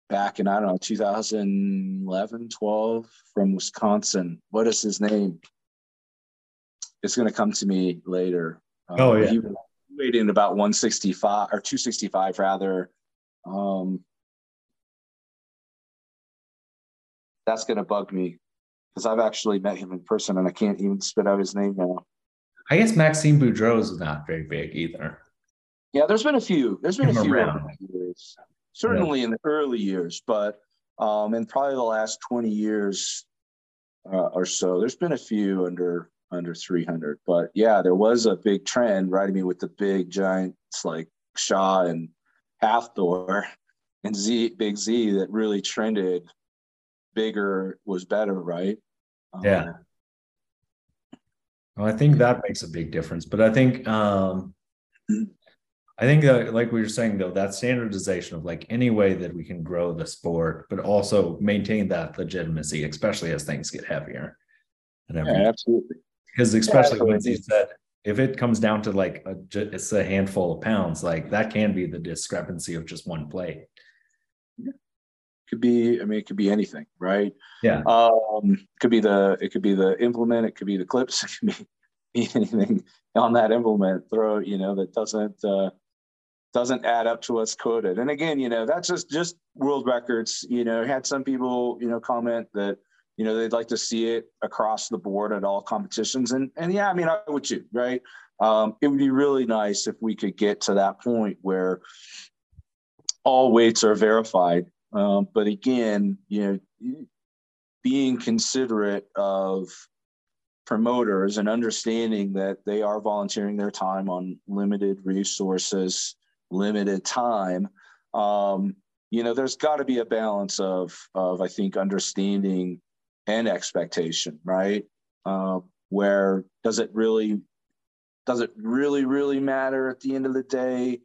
back in I don't know 2011, 12 from Wisconsin. What is his name? It's going to come to me later. Uh, oh yeah. He weighed in about 165 or 265 rather. Um, that's going to bug me because I've actually met him in person and I can't even spit out his name now. I guess Maxime Boudreau is not very big either. Yeah, there's been a few. There's been a few years, certainly yeah. in the early years, but um, in probably the last 20 years uh, or so, there's been a few under under 300. But yeah, there was a big trend, right? I mean, with the big giants like Shaw and Hafthor and Z, Big Z, that really trended. Bigger was better, right? Yeah. Well, I think that makes a big difference. But I think um, I think that, like we were saying though, that standardization of like any way that we can grow the sport, but also maintain that legitimacy, especially as things get heavier. And everything. Yeah, absolutely. Because especially yeah, when you said if it comes down to like a, it's a handful of pounds, like that can be the discrepancy of just one plate. Could be, I mean, it could be anything, right? Yeah. Um, could be the, it could be the implement, it could be the clips, it could be, be anything on that implement. Throw, you know, that doesn't uh, doesn't add up to what's quoted. And again, you know, that's just just world records. You know, had some people, you know, comment that you know they'd like to see it across the board at all competitions. And and yeah, I mean, I would too, right? Um, it would be really nice if we could get to that point where all weights are verified um, but again, you know, being considerate of promoters and understanding that they are volunteering their time on limited resources, limited time. Um, you know, there's got to be a balance of of I think understanding and expectation, right? Uh, where does it really does it really really matter at the end of the day?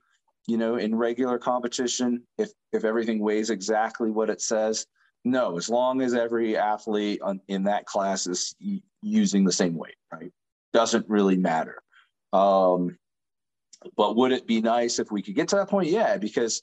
You know, in regular competition, if if everything weighs exactly what it says, no, as long as every athlete on, in that class is using the same weight, right? Doesn't really matter. Um, but would it be nice if we could get to that point? Yeah, because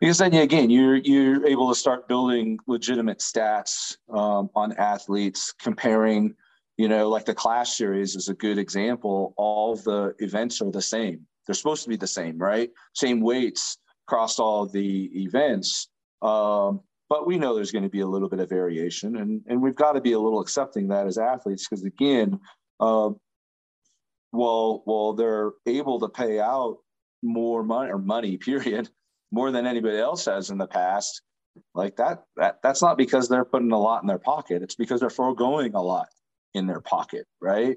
because then again you're you're able to start building legitimate stats um, on athletes comparing you know like the class series is a good example all the events are the same they're supposed to be the same right? Same weights across all the events. Um, but we know there's going to be a little bit of variation and, and we've got to be a little accepting that as athletes because again uh, well well they're able to pay out more money or money period more than anybody else has in the past like that that that's not because they're putting a lot in their pocket. It's because they're foregoing a lot in their pocket right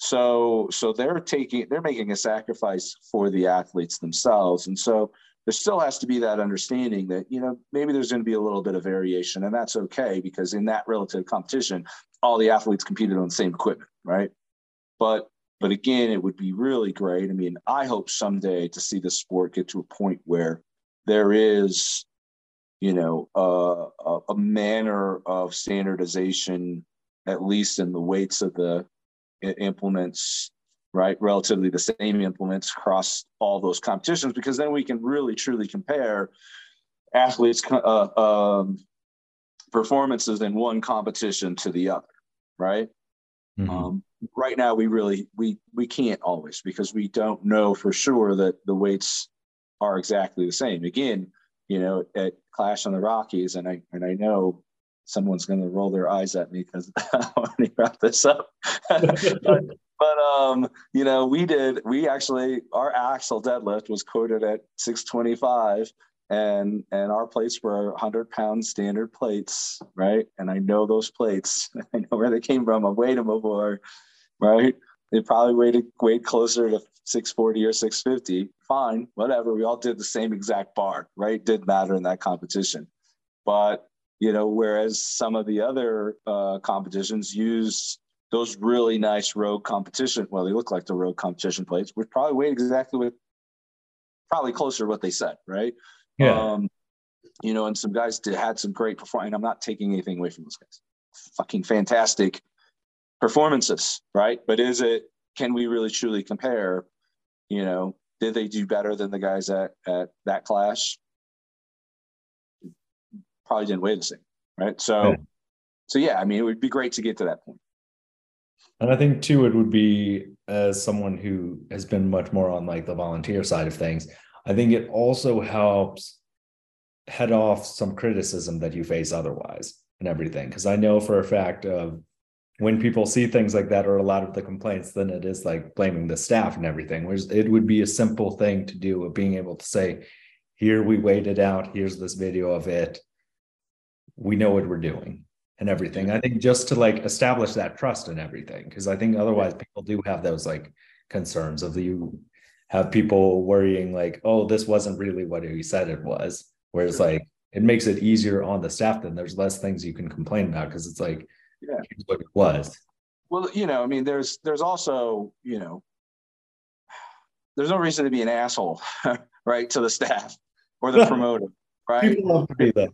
so so they're taking they're making a sacrifice for the athletes themselves. And so there still has to be that understanding that you know maybe there's going to be a little bit of variation and that's okay because in that relative competition all the athletes competed on the same equipment right? But but again it would be really great i mean i hope someday to see the sport get to a point where there is you know a, a manner of standardization at least in the weights of the implements right? Relatively the same implements across all those competitions, because then we can really truly compare athletes' uh, um, performances in one competition to the other, right? Mm-hmm. Um, right now, we really we we can't always because we don't know for sure that the weights are exactly the same. Again, you know, at Clash on the Rockies, and I and I know someone's going to roll their eyes at me because I want to wrap this up. but, but um, you know, we did. We actually our axle deadlift was quoted at 625, and and our plates were 100 pound standard plates, right? And I know those plates. I know where they came from. I weighed them before, right? They probably weighed weighed closer to 640 or 650. Fine, whatever. We all did the same exact bar, right? Did matter in that competition, but you know, whereas some of the other uh, competitions used those really nice Rogue competition. Well, they look like the Rogue competition plates, which probably weighed exactly what, probably closer to what they said, right? Yeah. Um, you know, and some guys did had some great performance. I'm not taking anything away from those guys. Fucking fantastic performances, right? But is it? Can we really truly compare? You know, did they do better than the guys at at that class? Probably didn't weigh the same, right? So, so yeah, I mean, it would be great to get to that point. And I think too, it would be as someone who has been much more on like the volunteer side of things. I think it also helps head off some criticism that you face otherwise and everything. Because I know for a fact of when people see things like that or a lot of the complaints, then it is like blaming the staff and everything. Whereas it would be a simple thing to do of being able to say, here we waited out, here's this video of it. We know what we're doing and everything. I think just to like establish that trust and everything, because I think otherwise people do have those like concerns of you have people worrying like, oh, this wasn't really what he said it was. Whereas like it makes it easier on the staff, then there's less things you can complain about because it's like, yeah, here's what it was. Well, you know, I mean, there's there's also, you know, there's no reason to be an asshole, right, to the staff or the promoter, right? People love to be that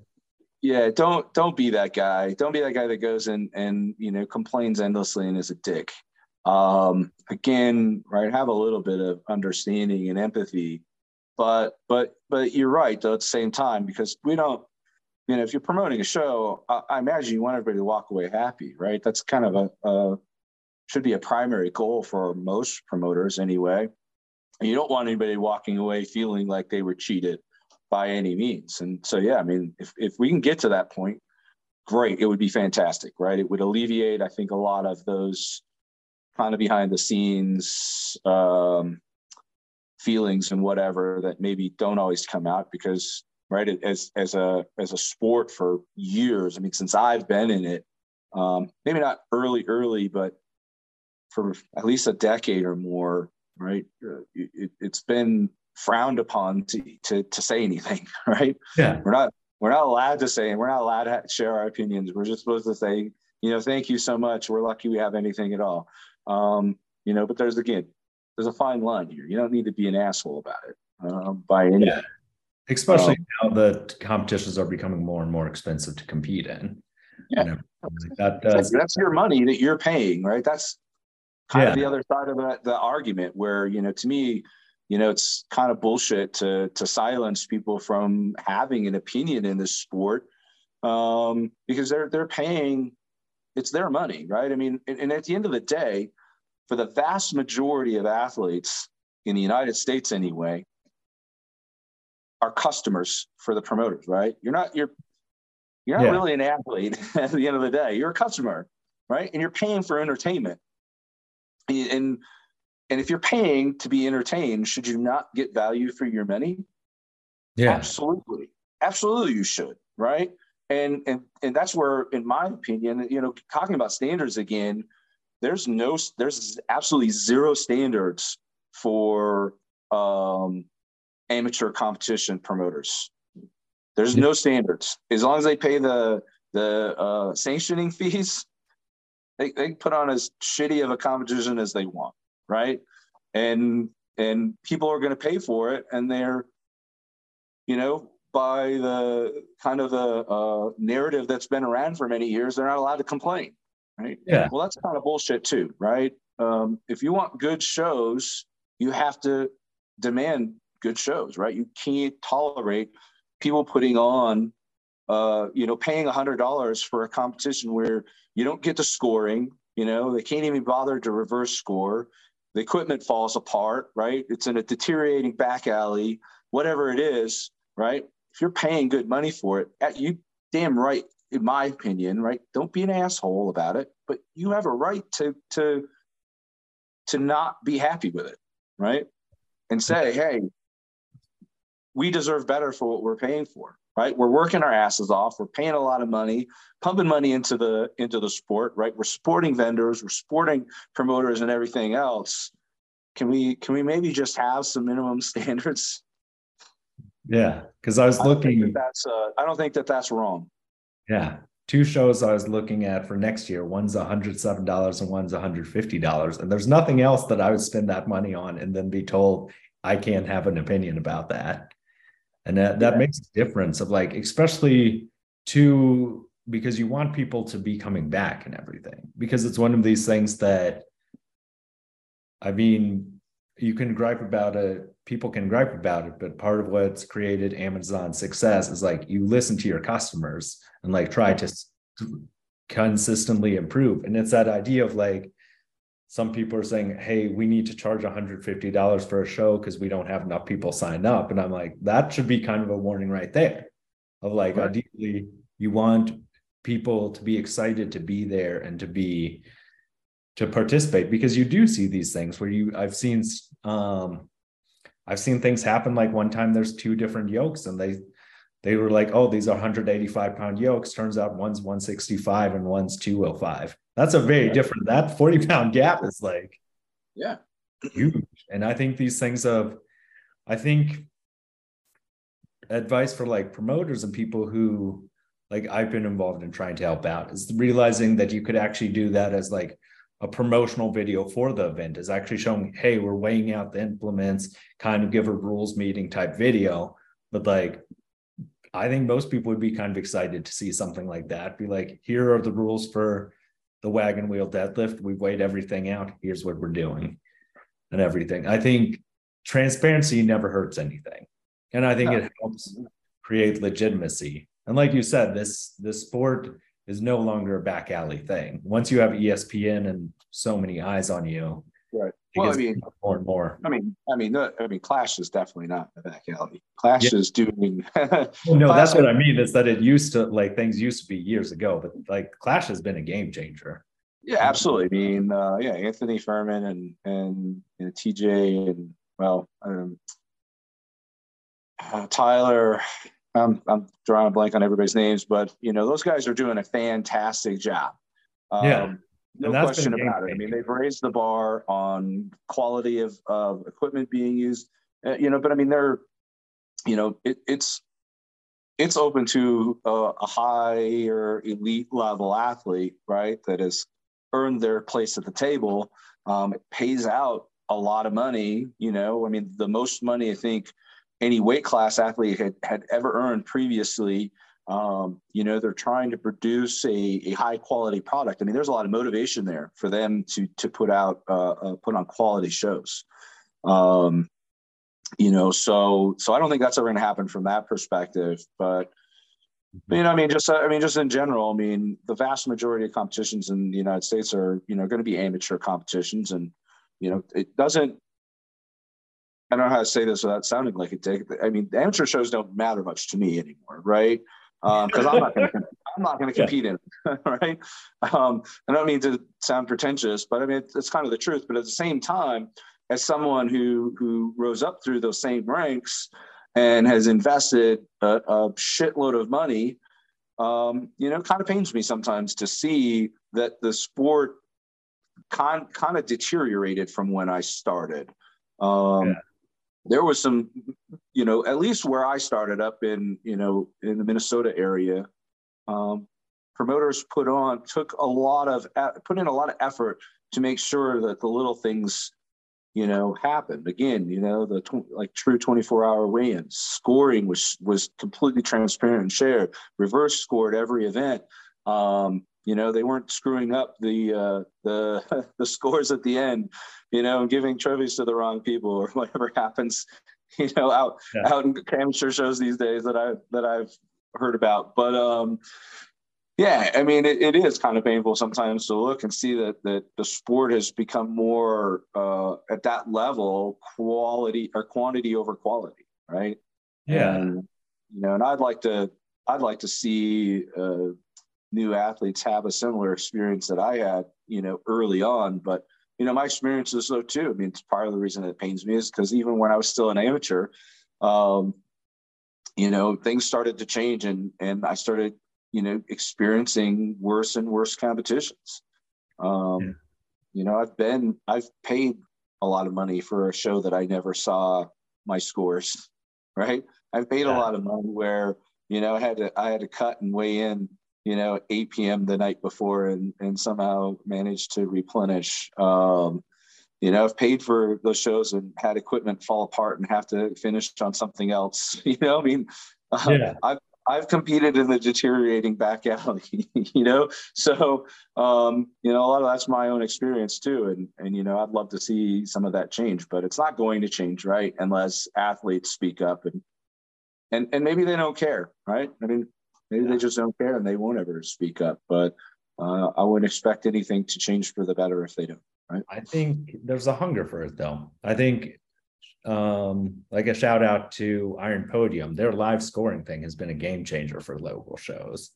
yeah don't don't be that guy. Don't be that guy that goes and and you know complains endlessly and is a dick. Um again right have a little bit of understanding and empathy but but but you're right though at the same time because we don't you know if you're promoting a show i, I imagine you want everybody to walk away happy right? That's kind of a, a should be a primary goal for most promoters anyway. And you don't want anybody walking away feeling like they were cheated by any means. And so, yeah, I mean, if, if we can get to that point, great. It would be fantastic, right? It would alleviate, I think, a lot of those kind of behind the scenes um, feelings and whatever that maybe don't always come out because, right, as as a as a sport for years. I mean, since I've been in it, um, maybe not early, early, but for at least a decade or more, right? Uh, it, it's been frowned upon to, to, to say anything, right? Yeah. We're not, we're not allowed to say, we're not allowed to share our opinions. We're just supposed to say, you know, thank you so much. We're lucky we have anything at all. Um, you know, but there's again, there's a fine line here. You don't need to be an asshole about it um, by any. Yeah. especially um, now that competitions are becoming more and more expensive to compete in. Yeah, you know, that does. That's your money that you're paying, right? That's kind yeah. of the other side of the, the argument. Where you know, to me, you know, it's kind of bullshit to to silence people from having an opinion in this sport um, because they're they're paying. It's their money, right? I mean, and, and at the end of the day, for the vast majority of athletes in the United States, anyway, are customers for the promoters, right? You're not you're you're not yeah. really an athlete at the end of the day. You're a customer, right? And you're paying for entertainment. And and if you're paying to be entertained, should you not get value for your money? Yeah. Absolutely. Absolutely you should, right? And and and that's where, in my opinion, you know, talking about standards again, there's no there's absolutely zero standards for um amateur competition promoters. There's no standards. As long as they pay the the uh, sanctioning fees, they, they put on as shitty of a competition as they want, right? And and people are going to pay for it, and they're, you know, by the kind of the uh, narrative that's been around for many years, they're not allowed to complain, right? Yeah. Well, that's kind of bullshit too, right? Um, if you want good shows, you have to demand good shows, right? You can't tolerate people putting on, uh, you know, paying a hundred dollars for a competition where you don't get the scoring. You know, they can't even bother to reverse score. The equipment falls apart, right? It's in a deteriorating back alley, whatever it is, right? If you're paying good money for it, you damn right, in my opinion, right? Don't be an asshole about it, but you have a right to to to not be happy with it, right? And say, hey, we deserve better for what we're paying for right? We're working our asses off. We're paying a lot of money pumping money into the into the sport right? We're supporting vendors. We're supporting promoters and everything else. Can we can we maybe just have some minimum standards? Yeah because i was looking I that that's uh, i don't think that that's wrong. Yeah two shows i was looking at for next year one's $107 and one's $150 and there's nothing else that i would spend that money on and then be told i can't have an opinion about that and that, that yeah. makes a difference of like especially to because you want people to be coming back and everything because it's one of these things that i mean you can gripe about it people can gripe about it but part of what's created amazon's success is like you listen to your customers and like try to consistently improve and it's that idea of like some people are saying, hey, we need to charge $150 for a show because we don't have enough people signed up. And I'm like, that should be kind of a warning right there of like, right. ideally, you want people to be excited to be there and to be to participate because you do see these things where you I've seen um I've seen things happen like one time there's two different yokes and they they were like, oh, these are 185 pound yokes. Turns out one's 165 and one's 205. That's a very different, that 40 pound gap is like, yeah, huge. And I think these things of, I think advice for like promoters and people who like I've been involved in trying to help out is realizing that you could actually do that as like a promotional video for the event is actually showing, hey, we're weighing out the implements, kind of give a rules meeting type video. But like I think most people would be kind of excited to see something like that. Be like, here are the rules for the wagon wheel deadlift. We've weighed everything out. Here's what we're doing and everything. I think transparency never hurts anything. And I think it helps create legitimacy. And like you said, this this sport is no longer a back alley thing. Once you have ESPN and so many eyes on you, well, I mean, more and more. I mean, I mean, no, I mean, Clash is definitely not the back alley. Clash yeah. is doing. well, no, that's what I mean. Is that it used to like things used to be years ago, but like Clash has been a game changer. Yeah, absolutely. I mean, uh, yeah, Anthony Furman and and TJ and well, um, uh, Tyler. I'm I'm drawing a blank on everybody's names, but you know those guys are doing a fantastic job. Um, yeah no question about it. I mean, they've raised the bar on quality of, of equipment being used. Uh, you know, but I mean, they're, you know, it, it's it's open to a, a higher elite level athlete, right? That has earned their place at the table. Um, it pays out a lot of money. You know, I mean, the most money I think any weight class athlete had, had ever earned previously. Um, you know, they're trying to produce a, a high quality product. I mean, there's a lot of motivation there for them to to put out uh, uh, put on quality shows. Um, you know, so so I don't think that's ever going to happen from that perspective. But you know, I mean, just I mean, just in general, I mean, the vast majority of competitions in the United States are you know going to be amateur competitions, and you know, it doesn't I don't know how to say this without sounding like a dick. I mean, amateur shows don't matter much to me anymore, right? Because um, I'm not going to I'm not going to compete yeah. in it, right? Um, I don't mean to sound pretentious, but I mean it's, it's kind of the truth. But at the same time, as someone who who rose up through those same ranks and has invested a, a shitload of money, um, you know, kind of pains me sometimes to see that the sport kind kind of deteriorated from when I started. Um, yeah there was some, you know, at least where I started up in, you know, in the Minnesota area, um, promoters put on took a lot of put in a lot of effort to make sure that the little things, you know, happened. Again, you know, the tw- like true 24 hour weigh-ins, scoring was was completely transparent and shared. Reverse scored every event. Um, you know, they weren't screwing up the uh, the the scores at the end, you know, and giving trophies to the wrong people or whatever happens, you know, out yeah. out in amateur shows these days that I that I've heard about. But um, yeah, I mean, it, it is kind of painful sometimes to look and see that that the sport has become more uh, at that level, quality or quantity over quality, right? Yeah. And, you know, and I'd like to I'd like to see uh, new athletes have a similar experience that I had, you know, early on. But you know, my experience is so too. I mean, it's part of the reason it pains me is because even when I was still an amateur, um, you know, things started to change, and and I started, you know, experiencing worse and worse competitions. Um, yeah. You know, I've been, I've paid a lot of money for a show that I never saw my scores. Right, I've paid yeah. a lot of money where you know I had to I had to cut and weigh in you know, 8 p.m. the night before and, and somehow managed to replenish. Um, you know, I've paid for those shows and had equipment fall apart and have to finish on something else. You know, I mean, uh, yeah. I've, I've competed in the deteriorating back alley, you know, so, um, you know, a lot of that's my own experience too. And, and, you know, I'd love to see some of that change, but it's not going to change, right? Unless athletes speak up and, and, and maybe they don't care, right? I mean, Maybe yeah. they just don't care and they won't ever speak up. But uh, I wouldn't expect anything to change for the better if they don't. Right. I think there's a hunger for it though. I think um like a shout out to Iron Podium. Their live scoring thing has been a game changer for local shows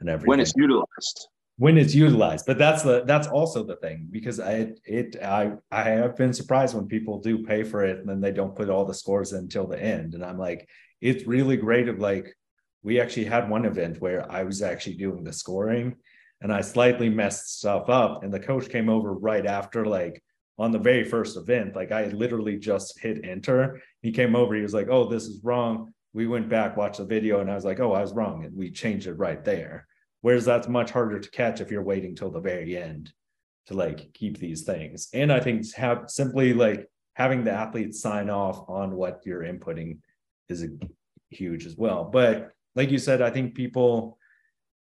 and everything. When it's utilized. When it's utilized. But that's the that's also the thing because I it I I have been surprised when people do pay for it and then they don't put all the scores in until the end. And I'm like, it's really great of like we actually had one event where I was actually doing the scoring and I slightly messed stuff up. And the coach came over right after, like on the very first event. Like I literally just hit enter. He came over, he was like, Oh, this is wrong. We went back, watched the video, and I was like, Oh, I was wrong. And we changed it right there. Whereas that's much harder to catch if you're waiting till the very end to like keep these things. And I think have simply like having the athletes sign off on what you're inputting is huge as well. But like you said, I think people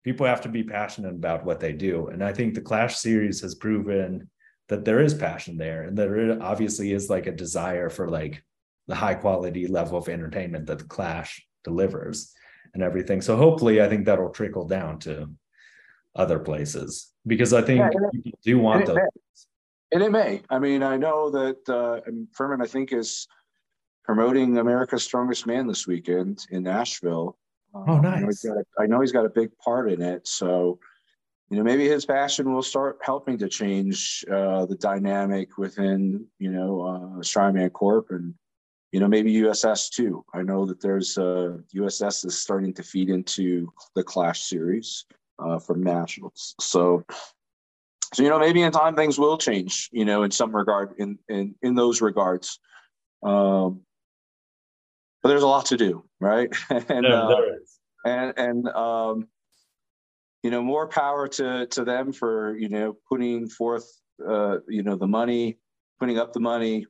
people have to be passionate about what they do, and I think the Clash series has proven that there is passion there, and there obviously is like a desire for like the high quality level of entertainment that the Clash delivers and everything. So hopefully, I think that'll trickle down to other places because I think yeah, people do want those. And it may. I mean, I know that uh, Furman, I think, is promoting America's Strongest Man this weekend in Nashville. Oh, nice. Um, I know, a, I know he's got a big part in it. So, you know, maybe his passion will start helping to change uh, the dynamic within, you know, uh, Strongman Corp and, you know, maybe USS too. I know that there's uh, USS is starting to feed into the Clash series uh, from nationals. So, so you know, maybe in time things will change. You know, in some regard, in in in those regards. Um, but there's a lot to do, right? and, yeah, uh, and and um, you know, more power to to them for you know putting forth uh, you know the money, putting up the money,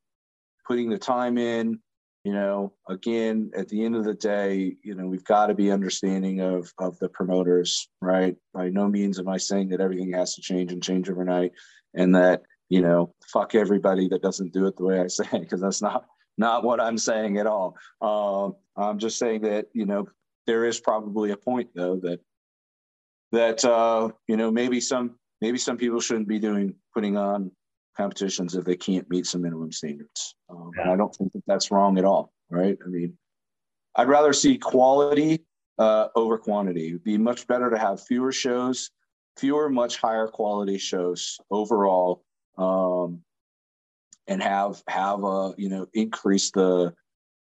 putting the time in, you know, again, at the end of the day, you know, we've got to be understanding of of the promoters, right? By no means am I saying that everything has to change and change overnight, and that you know, fuck everybody that doesn't do it the way I say it, because that's not not what I'm saying at all. Um, I'm just saying that you know there is probably a point though that that uh, you know maybe some maybe some people shouldn't be doing putting on competitions if they can't meet some minimum standards. Um, yeah. And I don't think that that's wrong at all, right? I mean, I'd rather see quality uh, over quantity. It'd be much better to have fewer shows, fewer, much higher quality shows overall, um, and have have a you know increase the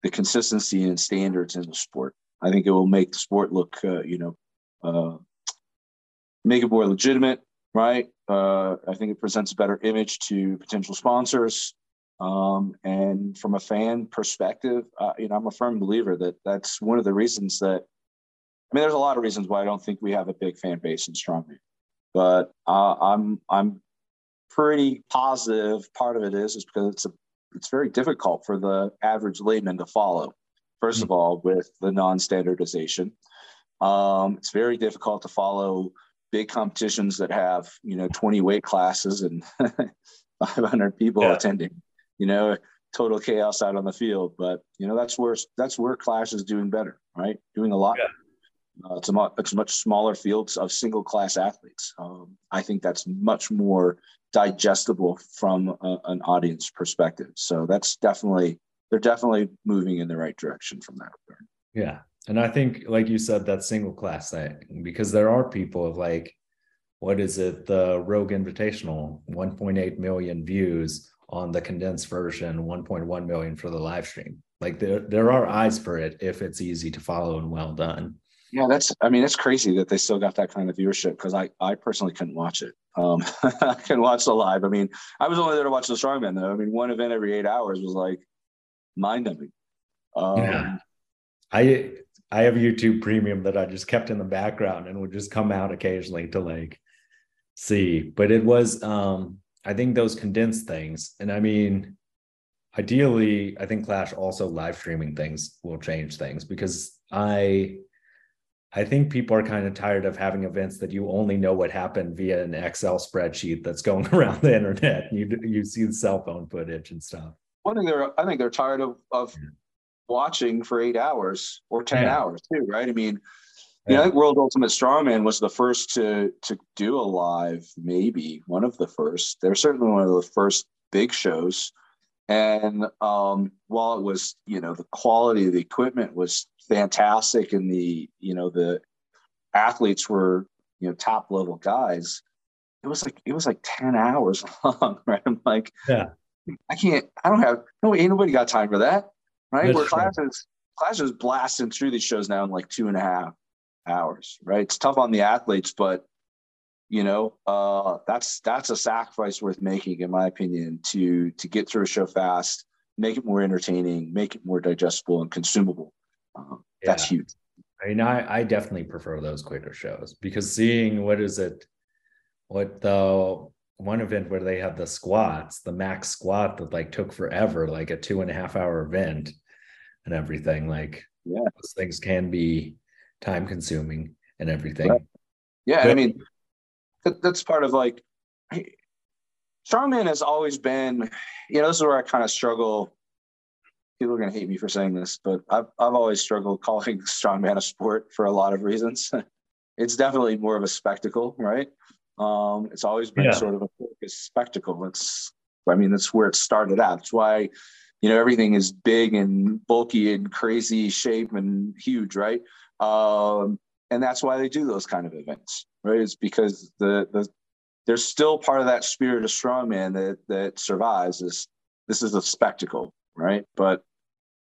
the consistency and standards in the sport. I think it will make the sport look uh, you know uh, make it more legitimate, right? Uh, I think it presents a better image to potential sponsors. Um, and from a fan perspective, uh, you know, I'm a firm believer that that's one of the reasons that. I mean, there's a lot of reasons why I don't think we have a big fan base in strongman, but uh, I'm I'm pretty positive. Part of it is is because it's a it's very difficult for the average layman to follow. 1st mm-hmm. of all, with the non-standardization, um, it's very difficult to follow big competitions that have you know 20 weight classes and 500 people yeah. attending you know total chaos out on the field but you know that's where that's where clash is doing better right doing a lot yeah. Uh, it's a much it's much smaller fields of single class athletes um, i think that's much more digestible from a, an audience perspective so that's definitely they're definitely moving in the right direction from that regard yeah and I think, like you said, that single class thing, because there are people of like, what is it? The Rogue Invitational, 1.8 million views on the condensed version, 1.1 million for the live stream. Like there, there are eyes for it if it's easy to follow and well done. Yeah, that's. I mean, it's crazy that they still got that kind of viewership because I, I personally couldn't watch it. Um, I couldn't watch the live. I mean, I was only there to watch the strongman though. I mean, one event every eight hours was like mind numbing. Um, yeah. I I have YouTube Premium that I just kept in the background and would just come out occasionally to like see. But it was, um, I think those condensed things, and I mean, ideally, I think Clash also live streaming things will change things because I, I think people are kind of tired of having events that you only know what happened via an Excel spreadsheet that's going around the internet. You you see the cell phone footage and stuff. One thing they're, I think they're tired of of watching for eight hours or 10 yeah. hours too, right? I mean, yeah. you know, I think World Ultimate Strongman was the first to to do a live, maybe one of the first. They're certainly one of the first big shows. And um, while it was, you know, the quality of the equipment was fantastic and the, you know, the athletes were, you know, top level guys, it was like it was like 10 hours long, right? I'm like, yeah, I can't, I don't have no ain't nobody got time for that right? That's Where classes classes blasting through these shows now in like two and a half hours, right? It's tough on the athletes, but you know, uh, that's that's a sacrifice worth making, in my opinion, to to get through a show fast, make it more entertaining, make it more digestible and consumable. Um, yeah. That's huge. I mean, I, I definitely prefer those quicker shows because seeing what is it, what the one event where they had the squats, the max squat that like took forever, like a two and a half hour event and everything. Like yeah. those things can be time consuming and everything. Right. Yeah. But, I mean, that, that's part of like strongman has always been, you know, this is where I kind of struggle. People are going to hate me for saying this, but I've, I've always struggled calling strongman a sport for a lot of reasons. it's definitely more of a spectacle, right? Um, it's always been yeah. sort of a focus spectacle. It's, I mean, that's where it started out. That's why, you know, everything is big and bulky and crazy shape and huge, right? Um, and that's why they do those kind of events, right? It's because the the there's still part of that spirit of strongman that that survives. Is this is a spectacle, right? But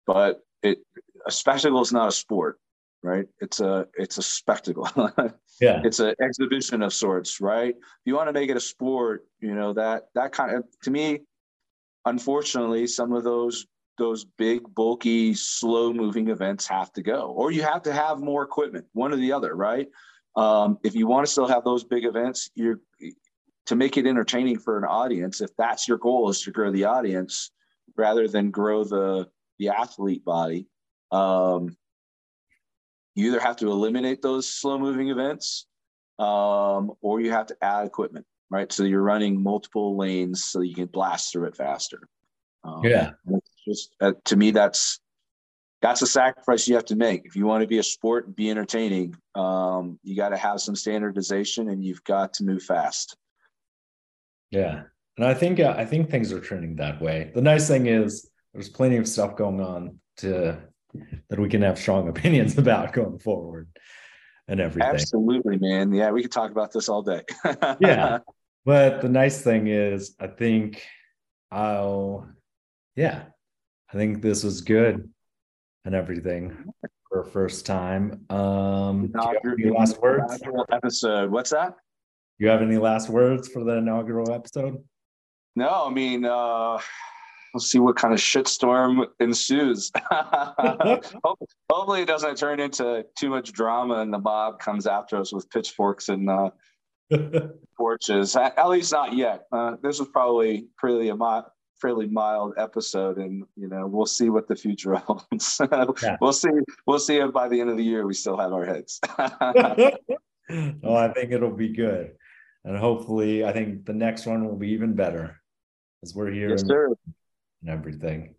but it a spectacle is not a sport right? It's a it's a spectacle. yeah, it's an exhibition of sorts, right? If you want to make it a sport, you know that that kind of to me, unfortunately, some of those those big, bulky, slow moving events have to go, or you have to have more equipment, one or the other, right? Um, if you want to still have those big events, you're to make it entertaining for an audience. If that's your goal, is to grow the audience rather than grow the the athlete body. Um, you either have to eliminate those slow moving events um, or you have to add equipment, right? So you're running multiple lanes so you can blast through it faster. Um, yeah. Just uh, to me, that's that's a sacrifice you have to make if you want to be a sport and be entertaining. Um, you got to have some standardization and you've got to move fast. Yeah, and I think uh, I think things are trending that way. The nice thing is there's plenty of stuff going on to that we can have strong opinions about going forward and everything. Absolutely, man. Yeah, we could talk about this all day. yeah. But the nice thing is I think I'll yeah, I think this was good and everything for first time. Um any last words? Episode. What's that? You have any last words for the inaugural episode? No, I mean uh we'll see what kind of shitstorm ensues. Hopefully, it doesn't turn into too much drama and the mob comes after us with pitchforks and uh, torches. At, at, least not yet. Uh, this was probably pretty a mi- fairly mild episode, and you know we'll see what the future holds. yeah. We'll see. We'll see if by the end of the year we still have our heads. oh, I think it'll be good, and hopefully, I think the next one will be even better as we're here. Yes, sir and everything.